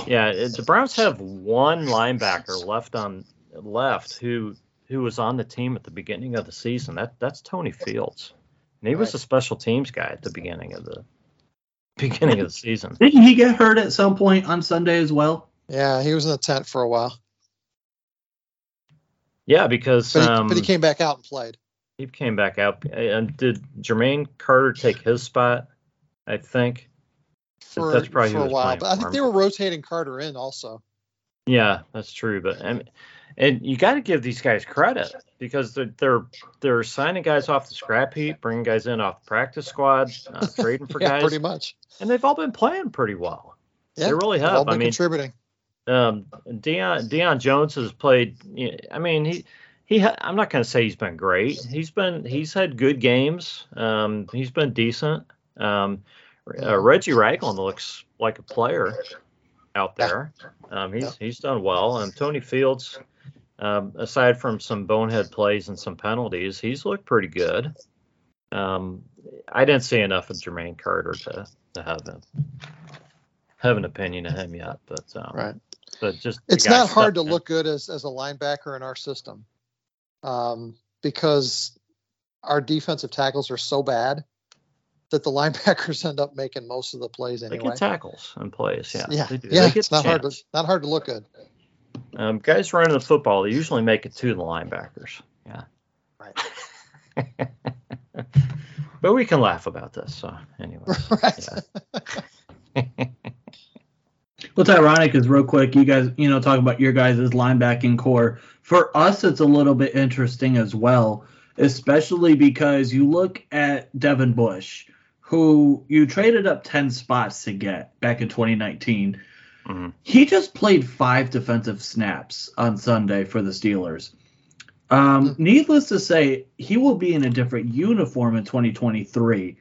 Yeah, the Browns have one linebacker left on left who who was on the team at the beginning of the season. That that's Tony Fields, and he right. was a special teams guy at the beginning of the [laughs] beginning of the season. Didn't he get hurt at some point on Sunday as well? Yeah, he was in the tent for a while. Yeah, because but he, um, but he came back out and played. He came back out. And did Jermaine Carter take his spot? I think. For, that's probably for a while, but I think they were rotating Carter in also. Yeah, that's true. But I mean, and you got to give these guys credit because they're they're they're signing guys off the scrap heap, bringing guys in off the practice squad, uh, [laughs] trading for yeah, guys. Pretty much. And they've all been playing pretty well. Yeah, they really have. All been I mean, contributing. Um, Deion Deion Jones has played. I mean, he he. Ha, I'm not going to say he's been great. He's been he's had good games. Um, he's been decent. Um, uh, Reggie Ragland looks like a player out there. Um, he's yeah. he's done well. And Tony Fields, um, aside from some bonehead plays and some penalties, he's looked pretty good. Um, I didn't see enough of Jermaine Carter to to have him have an opinion of him yet, but um, right. But just it's not hard to in. look good as as a linebacker in our system, um, because our defensive tackles are so bad that the [laughs] linebackers end up making most of the plays anyway. They get tackles and plays, yeah. Yeah, yeah. It's not hard to not hard to look good. Um, guys running the football, they usually make it to the linebackers. Yeah. Right. [laughs] but we can laugh about this. So anyway. [laughs] Right. Yeah. [laughs] What's ironic is real quick, you guys, you know, talk about your guys' linebacking corps. For us, it's a little bit interesting as well, especially because you look at Devin Bush, who you traded up 10 spots to get back in 2019. Mm-hmm. He just played five defensive snaps on Sunday for the Steelers. Um, mm-hmm. Needless to say, he will be in a different uniform in 2023.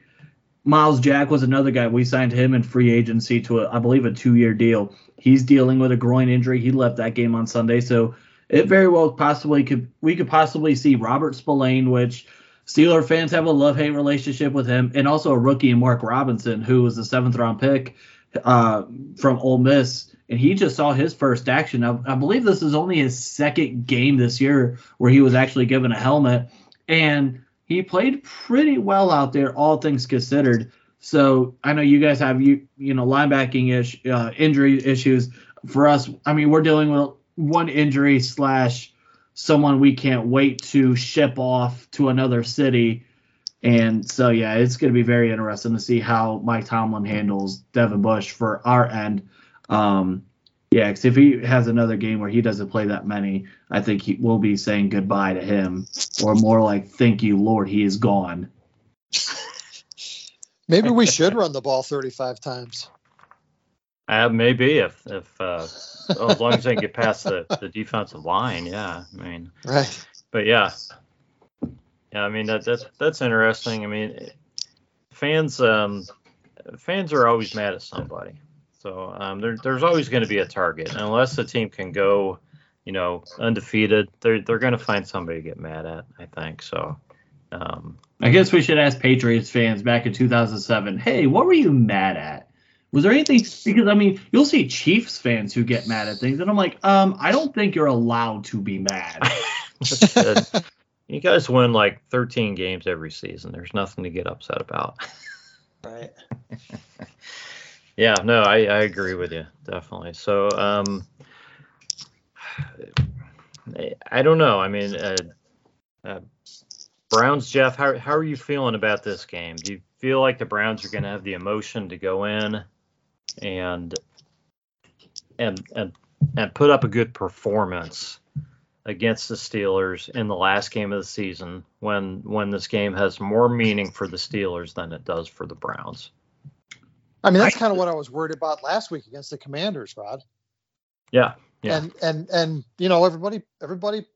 Myles Jack was another guy. We signed him in free agency to, a, I believe, a two-year deal. He's dealing with a groin injury. He left that game on Sunday, so it very well possibly could we could possibly see Robert Spillane, which Steeler fans have a love-hate relationship with him, and also a rookie Mark Robinson, who was a seventh-round pick uh, from Ole Miss, and he just saw his first action. I, I, believe this is only his second game this year where he was actually given a helmet, and he played pretty well out there, all things considered. So I know you guys have you you know linebacking ish uh, injury issues. For us, I mean, we're dealing with one injury slash someone we can't wait to ship off to another city. And so, yeah, it's going to be very interesting to see how Mike Tomlin handles Devin Bush for our end. Um, yeah, because if he has another game where he doesn't play that many, I think he will be saying goodbye to him, or more like, "Thank you, Lord, he is gone." [laughs] Maybe we should run the ball 35 times. Uh, maybe if if uh, well, as long as they can get past the, the defensive line, yeah. I mean, [laughs] right. But yeah, yeah. I mean that that's that's interesting. I mean, fans um fans are always mad at somebody, so um there, there's always going to be a target unless the team can go, you know, undefeated. They're they're going to find somebody to get mad at. I think so. Um, I guess we should ask Patriots fans back in 2007. Hey, what were you mad at? Was there anything because I mean you'll see Chiefs fans who get mad at things and I'm like, um, I don't think you're allowed to be mad. [laughs] [laughs] you guys win like 13 games every season. There's nothing to get upset about. Right. [laughs] yeah, no, I, I agree with you definitely. So um, I don't know. I mean, uh, uh, Browns, Jeff, how how are you feeling about this game? Do you feel like the Browns are going to have the emotion to go in and and and and put up a good performance against the Steelers in the last game of the season when when this game has more meaning for the Steelers than it does for the Browns. I mean, that's kind of what I was worried about last week against the Commanders, Rod. Yeah, yeah. And and and you know everybody everybody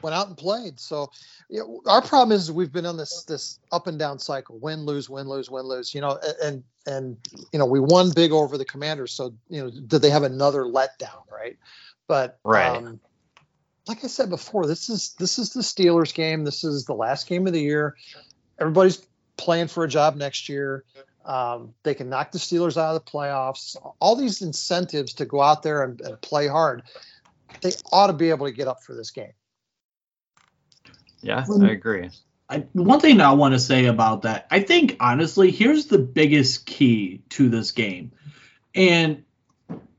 went out and played. So you know, our problem is we've been on this this up and down cycle: win, lose, win, lose, win, lose. You know, and and you know we won big over the Commanders. So you know, did they have another letdown, right? But right. Um, like I said before, this is this is the Steelers game. This is the last game of the year. Everybody's playing for a job next year. Um, they can knock the Steelers out of the playoffs. All these incentives to go out there and, and play hard. They ought to be able to get up for this game. Yeah, I agree. I, one thing I want to say about that, I think honestly, here's the biggest key to this game. And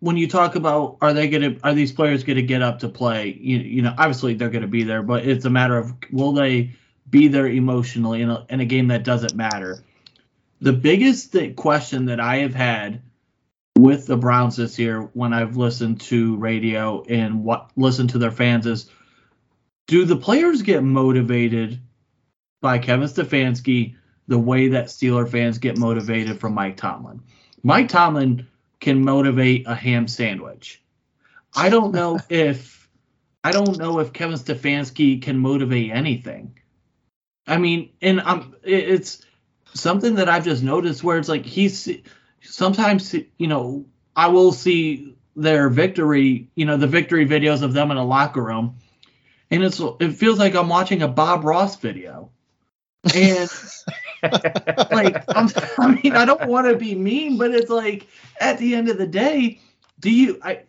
when you talk about are they going to are these players going to get up to play? You, you know, obviously they're going to be there, but it's a matter of will they be there emotionally in a, in a game that doesn't matter. The biggest th- question that I have had with the Browns this year when I've listened to radio and what listened to their fans is do the players get motivated by Kevin Stefanski the way that Steeler fans get motivated from Mike Tomlin? Mike Tomlin can motivate a ham sandwich. I don't know [laughs] if I don't know if Kevin Stefanski can motivate anything. I mean, and I'm it's something that I've just noticed where it's like he's sometimes you know I will see their victory, you know, the victory videos of them in a locker room, and it's it feels like I'm watching a Bob Ross video, [laughs] and like I'm, [laughs] I mean I don't want to be mean, but it's like at the end of the day, do you? I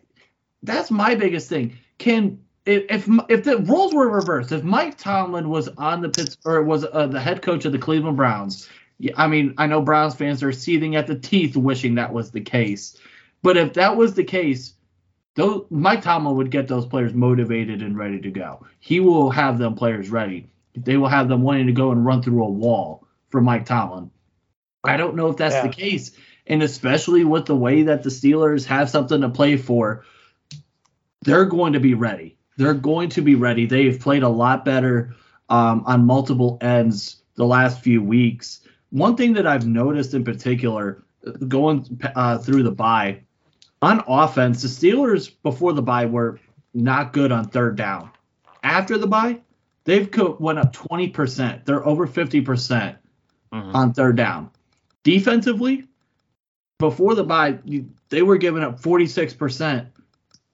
that's my biggest thing. Can if if the roles were reversed, if Mike Tomlin was on the Pittsburgh was uh, the head coach of the Cleveland Browns, I mean I know Browns fans are seething at the teeth wishing that was the case, but if that was the case, those Mike Tomlin would get those players motivated and ready to go. He will have them players ready. They will have them wanting to go and run through a wall for Mike Tomlin. I don't know if that's yeah. the case, and especially with the way that the Steelers have something to play for, they're going to be ready they're going to be ready. They've played a lot better um, on multiple ends the last few weeks. One thing that I've noticed in particular, going uh, through the bye, on offense, the Steelers before the bye were not good on third down. After the bye, they've went up 20%. They're over 50% percent mm hmm on third down. Defensively, before the bye, they were giving up 46%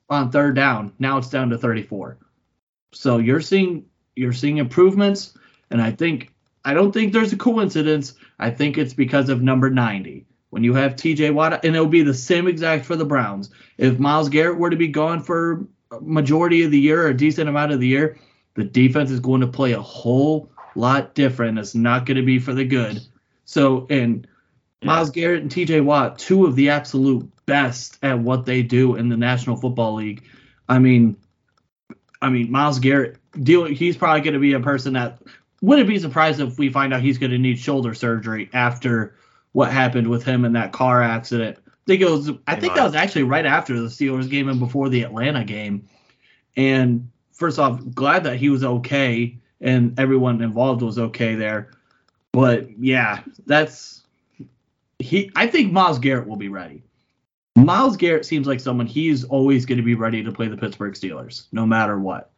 on third down. Now it's down to 34. So you're seeing you're seeing improvements, and I think I don't think there's a coincidence. I think it's because of number 90. When you have TJ Watt, and it'll be the same exact for the Browns. If Myles Garrett were to be gone for a majority of the year or a decent amount of the year, the defense is going to play a whole lot different. It's not going to be for the good. So, and Myles Garrett and TJ Watt, two of the absolute best at what they do in the National Football League. I mean, I mean Myles Garrett, deal. He's probably going to be a person that wouldn't be surprised if we find out he's going to need shoulder surgery after what happened with him in that car accident. I think it was. I think that was actually right after the Steelers game and before the Atlanta game. And first off, glad that he was okay and everyone involved was okay there. But yeah, that's he. I think Myles Garrett will be ready. Myles Garrett seems like someone he's always going to be ready to play the Pittsburgh Steelers, no matter what.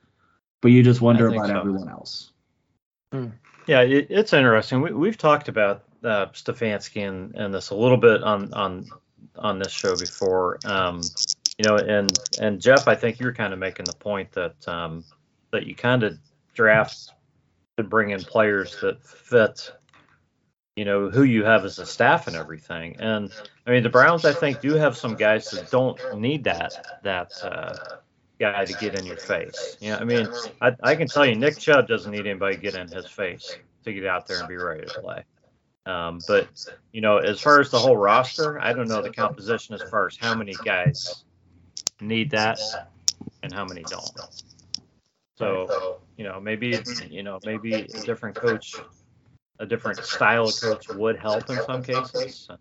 But you just wonder about so. everyone else. Hmm. Yeah, it, it's interesting. We, have talked about uh, Stefanski and, and this a little bit on on on this show before. Um, you know, and and Jeff, I think you're kind of making the point that um, that you kind of draft to bring in players that fit you know who you have as a staff and everything. And I mean, the Browns, I think, do have some guys that don't need that that uh, guy to get in your face. Know, I mean, I, I can tell you, Nick Chubb doesn't need anybody to get in his face to get out there and be ready to play. Um, but you know, as far as the whole roster, I don't know the composition as far as how many guys need that and how many don't. So, you know, maybe it's you know maybe a different coach a different style of coach would help in some cases. Uh,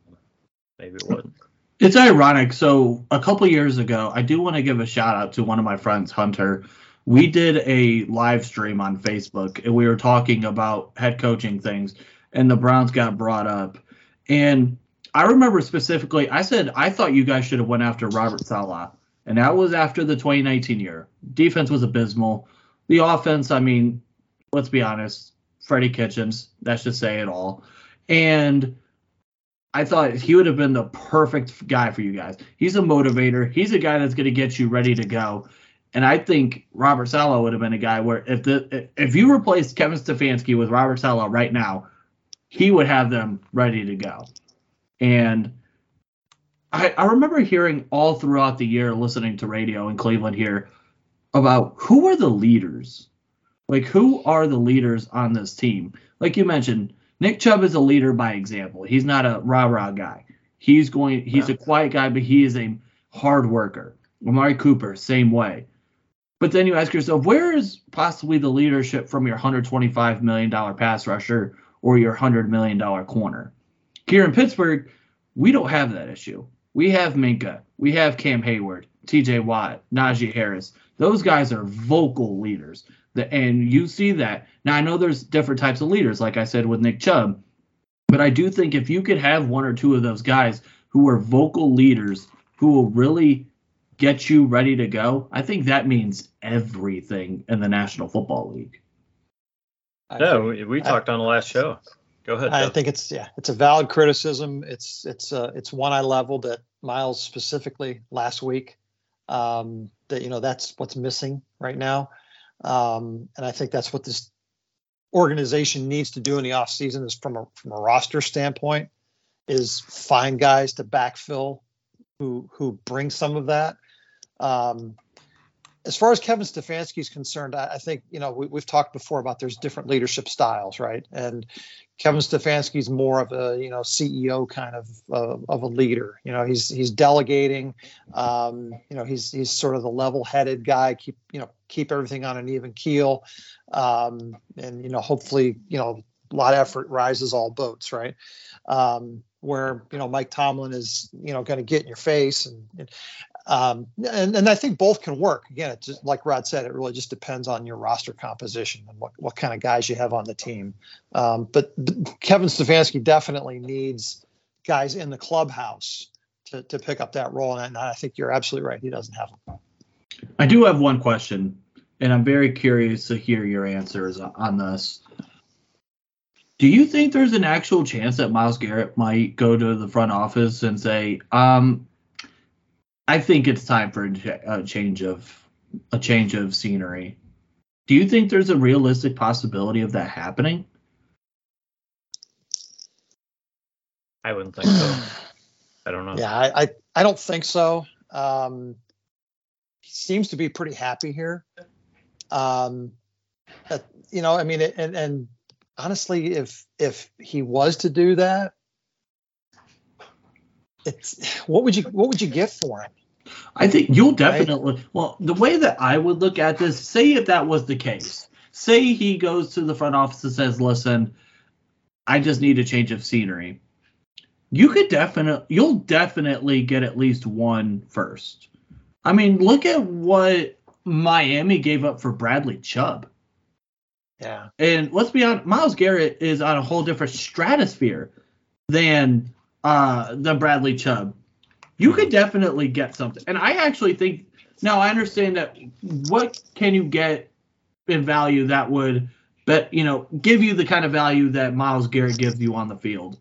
maybe it wouldn't. It's ironic. So a couple years ago, I do want to give a shout out to one of my friends, Hunter. We did a live stream on Facebook and we were talking about head coaching things, and the Browns got brought up. And I remember specifically, I said I thought you guys should have went after Robert Saleh, and that was after the 2019 year. Defense was abysmal. The offense, I mean, let's be honest, Freddie Kitchens, that should say it all. And I thought he would have been the perfect guy for you guys. He's a motivator. He's a guy that's going to get you ready to go. And I think Robert Saleh would have been a guy where if the if you replaced Kevin Stefanski with Robert Saleh right now, he would have them ready to go. And I, I remember hearing all throughout the year, listening to radio in Cleveland here, about who are the leaders. Like, who are the leaders on this team? Like you mentioned, Nick Chubb is a leader by example. He's not a rah rah guy. He's going. He's a quiet guy, but he is a hard worker. Amari Cooper, same way. But then you ask yourself, where is possibly the leadership from your 125 million dollar pass rusher or your 100 million dollar corner? Here in Pittsburgh, we don't have that issue. We have Minkah, we have Cam Heyward, T.J. Watt, Najee Harris. Those guys are vocal leaders. And you see that. Now, I know there's different types of leaders, like I said with Nick Chubb, but I do think if you could have one or two of those guys who are vocal leaders who will really get you ready to go, I think that means everything in the National Football League. No, we, we talked I, on the last show. Go ahead. I think it's yeah, it's a valid criticism. It's it's uh, it's one I leveled at Myles specifically last week. Um, that you know that's what's missing right now. Um, and I think that's what this organization needs to do in the offseason is from a from a roster standpoint is find guys to backfill who who bring some of that. Um, as far as Kevin Stefanski is concerned, I, I think you know we, have talked before about there's different leadership styles, right? And Kevin Stefanski is more of a you know CEO kind of uh, of a leader. You know, he's he's delegating. Um, you know, he's he's sort of the level-headed guy. Keep you know keep everything on an even keel, um, and you know hopefully you know a lot of effort rises all boats, right? Um, where you know Mike Tomlin is you know going to get in your face and, and um, and, and I think both can work. Again, it's just like Rod said, it really just depends on your roster composition and what, what kind of guys you have on the team. Um, but, but, Kevin Stefanski definitely needs guys in the clubhouse to, to pick up that role. And I, think you're absolutely right. He doesn't have them. I do have one question, and I'm very curious to hear your answers on this. Do you think there's an actual chance that Myles Garrett might go to the front office and say, um, I think it's time for a change of a change of scenery. Do you think there's a realistic possibility of that happening? I wouldn't think so. [sighs] I don't know. Yeah, I I, I don't think so. Um, he seems to be pretty happy here. Um, but, you know, I mean, and and honestly, if if he was to do that, it's what would you what would you get for him? I think you'll definitely. Right? Well, the way that I would look at this, say if that was the case, say he goes to the front office and says, "Listen, I just need a change of scenery." You could definitely, you'll definitely get at least one first. I mean, look at what Miami gave up for Bradley Chubb. Yeah. And let's be honest, Myles Garrett is on a whole different stratosphere than uh, the Bradley Chubb. You could definitely get something. And I actually think now I understand that what can you get in value that would but you know give you the kind of value that Myles Garrett gives you on the field.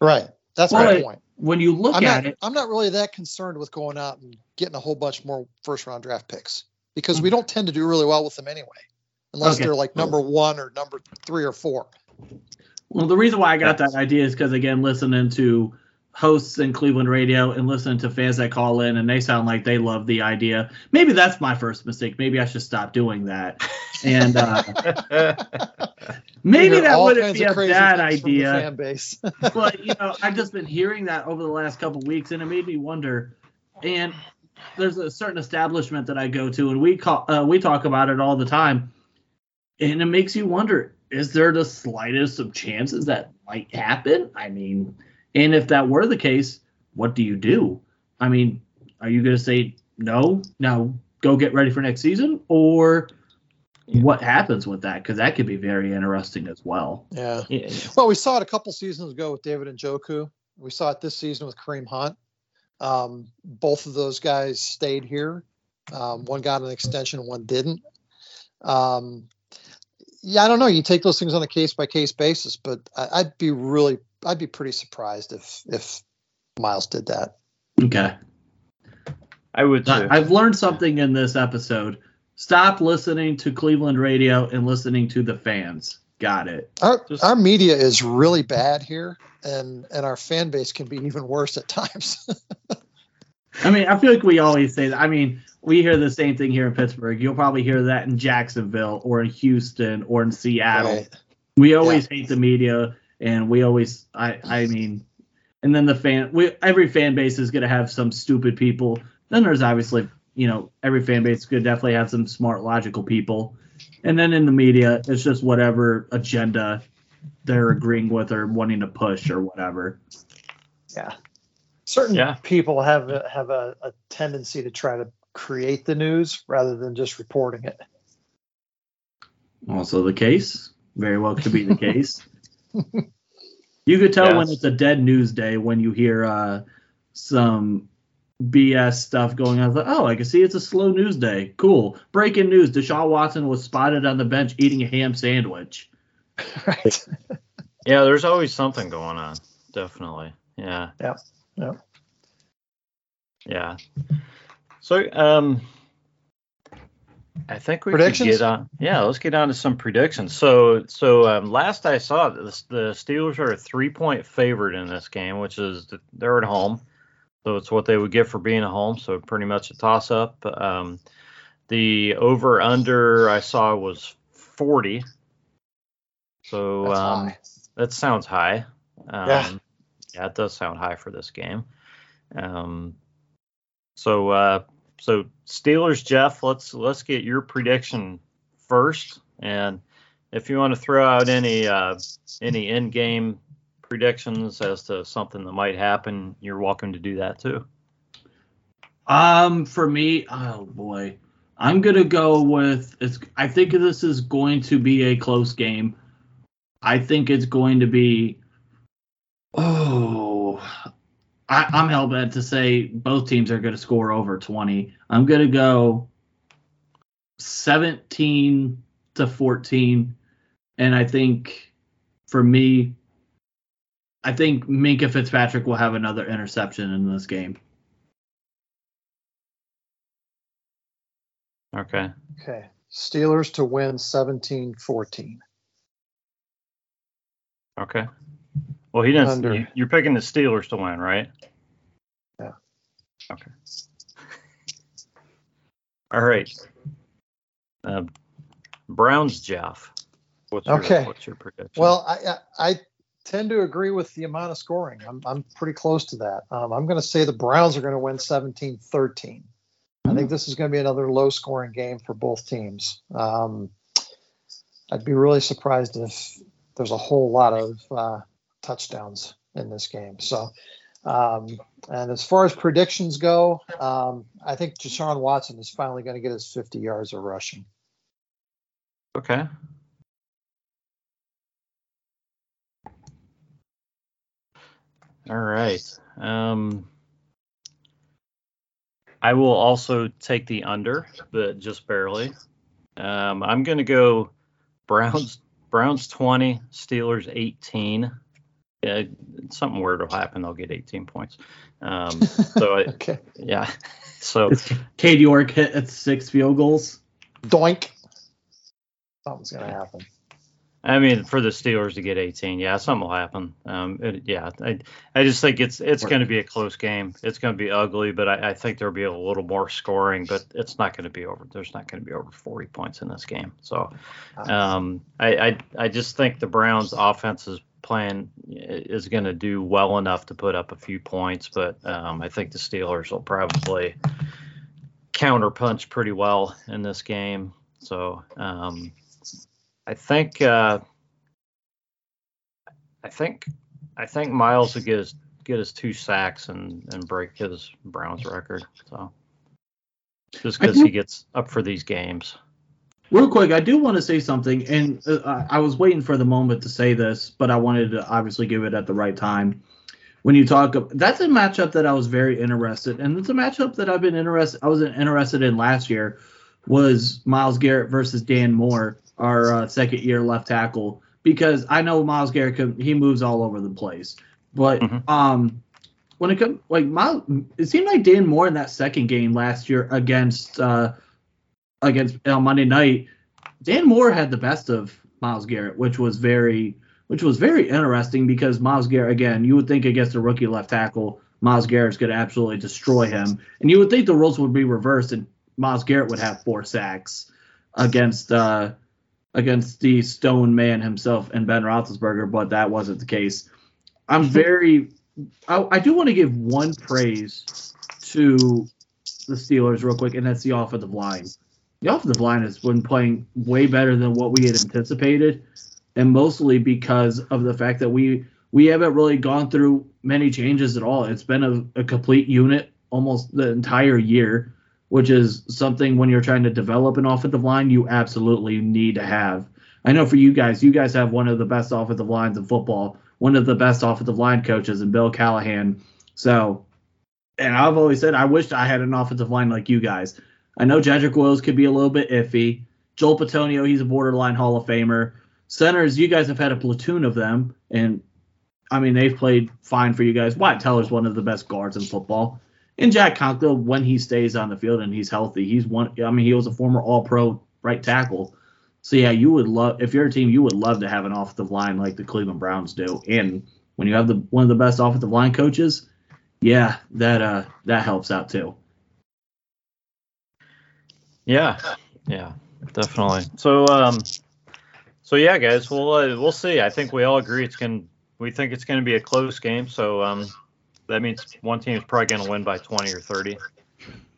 Right. That's but my point. When you look I'm at not, it, I'm not really that concerned with going out and getting a whole bunch more first round draft picks because we don't tend to do really well with them anyway, unless okay. they're like number one or number three or four. Well, the reason why I got that idea is because again, listening to hosts in Cleveland radio and listening to fans that call in and they sound like they love the idea. Maybe that's my first mistake. Maybe I should stop doing that. And uh, [laughs] maybe that wouldn't be a bad idea. Fan base. [laughs] but you know, I've just been hearing that over the last couple weeks, and it made me wonder. And there's a certain establishment that I go to, and we call uh, we talk about it all the time, and it makes you wonder: is there the slightest of chances that might happen? I mean and if that were the case, what do you do? I mean, are you going to say no? Now go get ready for next season, or yeah. what happens with that? Because that could be very interesting as well. Yeah. yeah. Well, we saw it a couple seasons ago with David Njoku. We saw it this season with Kareem Hunt. Um, both of those guys stayed here. Um, one got an extension, one didn't. Um, yeah, I don't know. You take those things on a case by case basis, but I, would be really, I'd be pretty surprised if if Myles did that. Okay. I would too. I've learned something in this episode. Stop listening to Cleveland radio and listening to the fans. Got it. Our, Just, our media is really bad here, and and our fan base can be even worse at times. [laughs] I mean, I feel like we always say that. I mean, we hear the same thing here in Pittsburgh. You'll probably hear that in Jacksonville or in Houston or in Seattle. Right. We always yeah. hate the media, and we always, I, I mean, and then the fan, we every fan base is gonna have some stupid people. Then there's obviously, you know, every fan base could definitely have some smart, logical people. And then in the media, it's just whatever agenda they're agreeing with or wanting to push or whatever. Yeah. Certain yeah. people have a, have a, a tendency to try to create the news rather than just reporting it. Also the case. Very well could be the case. [laughs] you could tell yes. when it's a dead news day when you hear uh, some BS stuff going on. Like, oh, I can see it's a slow news day. Cool. Breaking news: Deshaun Watson was spotted on the bench eating a ham sandwich. right. [laughs] yeah, there's always something going on. Definitely. Yeah. Yeah. Yeah. Yeah. So, um, I think we predictions? get on. Yeah, let's get on to some predictions. So, so um, last I saw, the, the Steelers are a three-point favorite in this game, which is they're at home. So it's what they would get for being at home. So pretty much a toss up. Um, the over under I saw was 40. So um, that sounds high. Um, yeah. yeah, it does sound high for this game. Um, so uh, so Steelers, Jeff, let's let's get your prediction first, and if you want to throw out any uh, any in game predictions as to something that might happen, you're welcome to do that too. Um, for me, oh boy, I'm gonna go with. It's. I think this is going to be a close game. I think it's going to be. Oh, I, I'm hell bent to say both teams are going to score over 20. I'm going to go 17 to 14, and I think for me, I think Minkah Fitzpatrick will have another interception in this game. Okay. Okay. Steelers to win 17 14. Okay. Well, he doesn't. Under. You're picking the Steelers to win, right? Yeah. Okay. All right. Uh, Browns, Jeff. What's your, okay. What's your prediction? Well, I, I tend to agree with the amount of scoring. I'm, I'm pretty close to that. Um, I'm going to say the Browns are going to win 17 13. I think this is going to be another low scoring game for both teams. Um, I'd be really surprised if there's a whole lot of uh, touchdowns in this game. So, um, and as far as predictions go, um, I think Deshaun Watson is finally going to get his 50 yards of rushing. Okay. All right. Um, I will also take the under, but just barely. Um, I'm going to go Browns Browns 20, Steelers 18. Yeah, something weird will happen. They'll get 18 points. Um, [laughs] so I, okay. yeah. So Cade York hit at six field goals. Doink. Something's gonna happen. I mean, for the Steelers to get 18, yeah, something will happen. Um, it, yeah, I, I just think it's it's going to be a close game. It's going to be ugly, but I, I think there'll be a little more scoring, but it's not going to be over. There's not going to be over 40 points in this game. So, um, I, I I just think the Browns' offense is playing is going to do well enough to put up a few points, but um, I think the Steelers will probably counterpunch pretty well in this game. So. Um, I think uh, I think I think Myles will get his get his two sacks and and break his Browns record. So just because he gets up for these games. Real quick, I do want to say something, and uh, I was waiting for the moment to say this, but I wanted to obviously give it at the right time. when you talk, that's a matchup that I was very interested, in and it's a matchup that I've been interested. I was interested in last year was Myles Garrett versus Dan Moore, our uh, second year left tackle, because I know Myles Garrett can, he moves all over the place, but mm-hmm. um when it comes like Myles, it seemed like Dan Moore in that second game last year against uh against on Monday night, Dan Moore had the best of Myles Garrett, which was very which was very interesting because Myles Garrett again, you would think against a rookie left tackle, Myles Garrett's going to absolutely destroy him, and you would think the roles would be reversed and Myles Garrett would have four sacks against uh against the stone man himself and Ben Roethlisberger, but that wasn't the case. I'm [laughs] very I, I do want to give one praise to the Steelers real quick, and that's the offensive line. The offensive line has been playing way better than what we had anticipated, and mostly because of the fact that we we haven't really gone through many changes at all. It's been a, a complete unit almost the entire year, which is something when you're trying to develop an offensive line you absolutely need to have. I know for you guys, you guys have one of the best offensive lines in football one of the best offensive line coaches in Bill Callahan. So, and I've always said I wished I had an offensive line like you guys. I know Jedrick Wills could be a little bit iffy. Joel Bitonio, he's a borderline Hall of Famer. Centers, you guys have had a platoon of them, and I mean they've played fine for you guys. Wyatt Teller's one of the best guards in football. And Jack Conklin, when he stays on the field and he's healthy, he's one. I mean, he was a former All-Pro right tackle. So yeah, you would love if you're a team, you would love to have an offensive line like the Cleveland Browns do. And when you have the one of the best offensive line coaches, yeah, that uh that helps out too. Yeah, yeah, definitely. So um, so yeah, guys, we'll uh, we'll see. I think we all agree it's gonna we think it's gonna be a close game. So um, that means one team is probably gonna win by 20 or 30.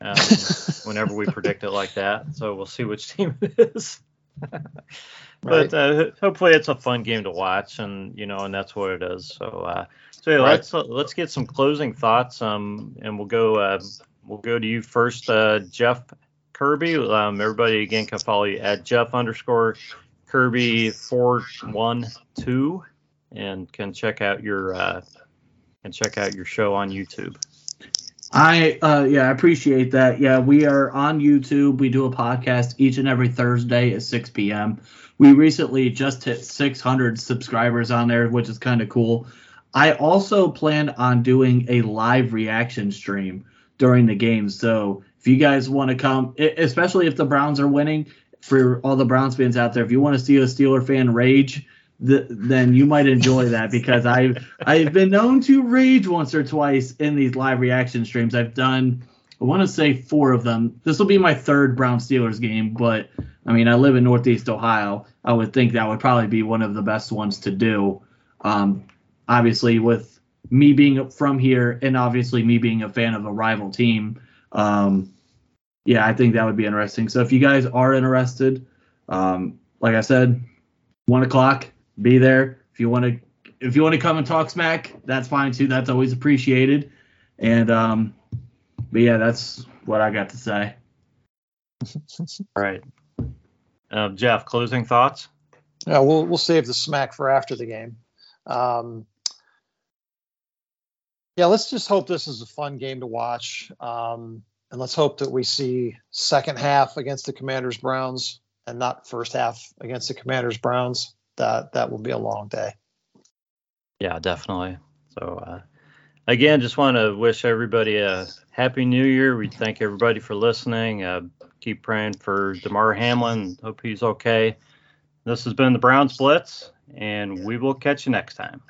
Um, [laughs] whenever we predict it like that. So we'll see which team it is. [laughs] but uh, hopefully it's a fun game to watch, and you know, and that's what it is. So, uh, so yeah, right. let's uh, let's get some closing thoughts, um, and we'll go uh, we'll go to you first, uh, Jeff Kirby. Um, everybody again can follow you at Jeff underscore Kirby four one two, and can check out your uh, and check out your show on YouTube. I uh yeah, I appreciate that. Yeah, we are on YouTube. We do a podcast each and every Thursday at 6 p.m. We recently just hit 600 subscribers on there, which is kind of cool. I also plan on doing a live reaction stream during the game. So if you guys want to come, especially if the Browns are winning, for all the Browns fans out there, if you want to see a Steeler fan rage, the, then you might enjoy that because I've I've been known to rage once or twice in these live reaction streams. I've done I want to say four of them. This will be my third Brown Steelers game, but I mean I live in Northeast Ohio. I would think that would probably be one of the best ones to do. Um, obviously, with me being from here and obviously me being a fan of a rival team, um, yeah, I think that would be interesting. So if you guys are interested, um, like I said, one o'clock be there. If you want to if you want to come and talk smack, that's fine too. That's always appreciated. And um, but yeah, that's what I got to say. [laughs] All right, uh, Jeff, closing thoughts. Yeah, we'll we'll save the smack for after the game. Um, yeah, let's just hope this is a fun game to watch. Um, and let's hope that we see second half against the Commanders Browns and not first half against the Commanders Browns that that will be a long day. Yeah, definitely. So uh, again, just want to wish everybody a happy New Year. We thank everybody for listening. Uh, keep praying for Damar Hamlin. Hope he's okay. This has been the Browns Blitz, and we will catch you next time.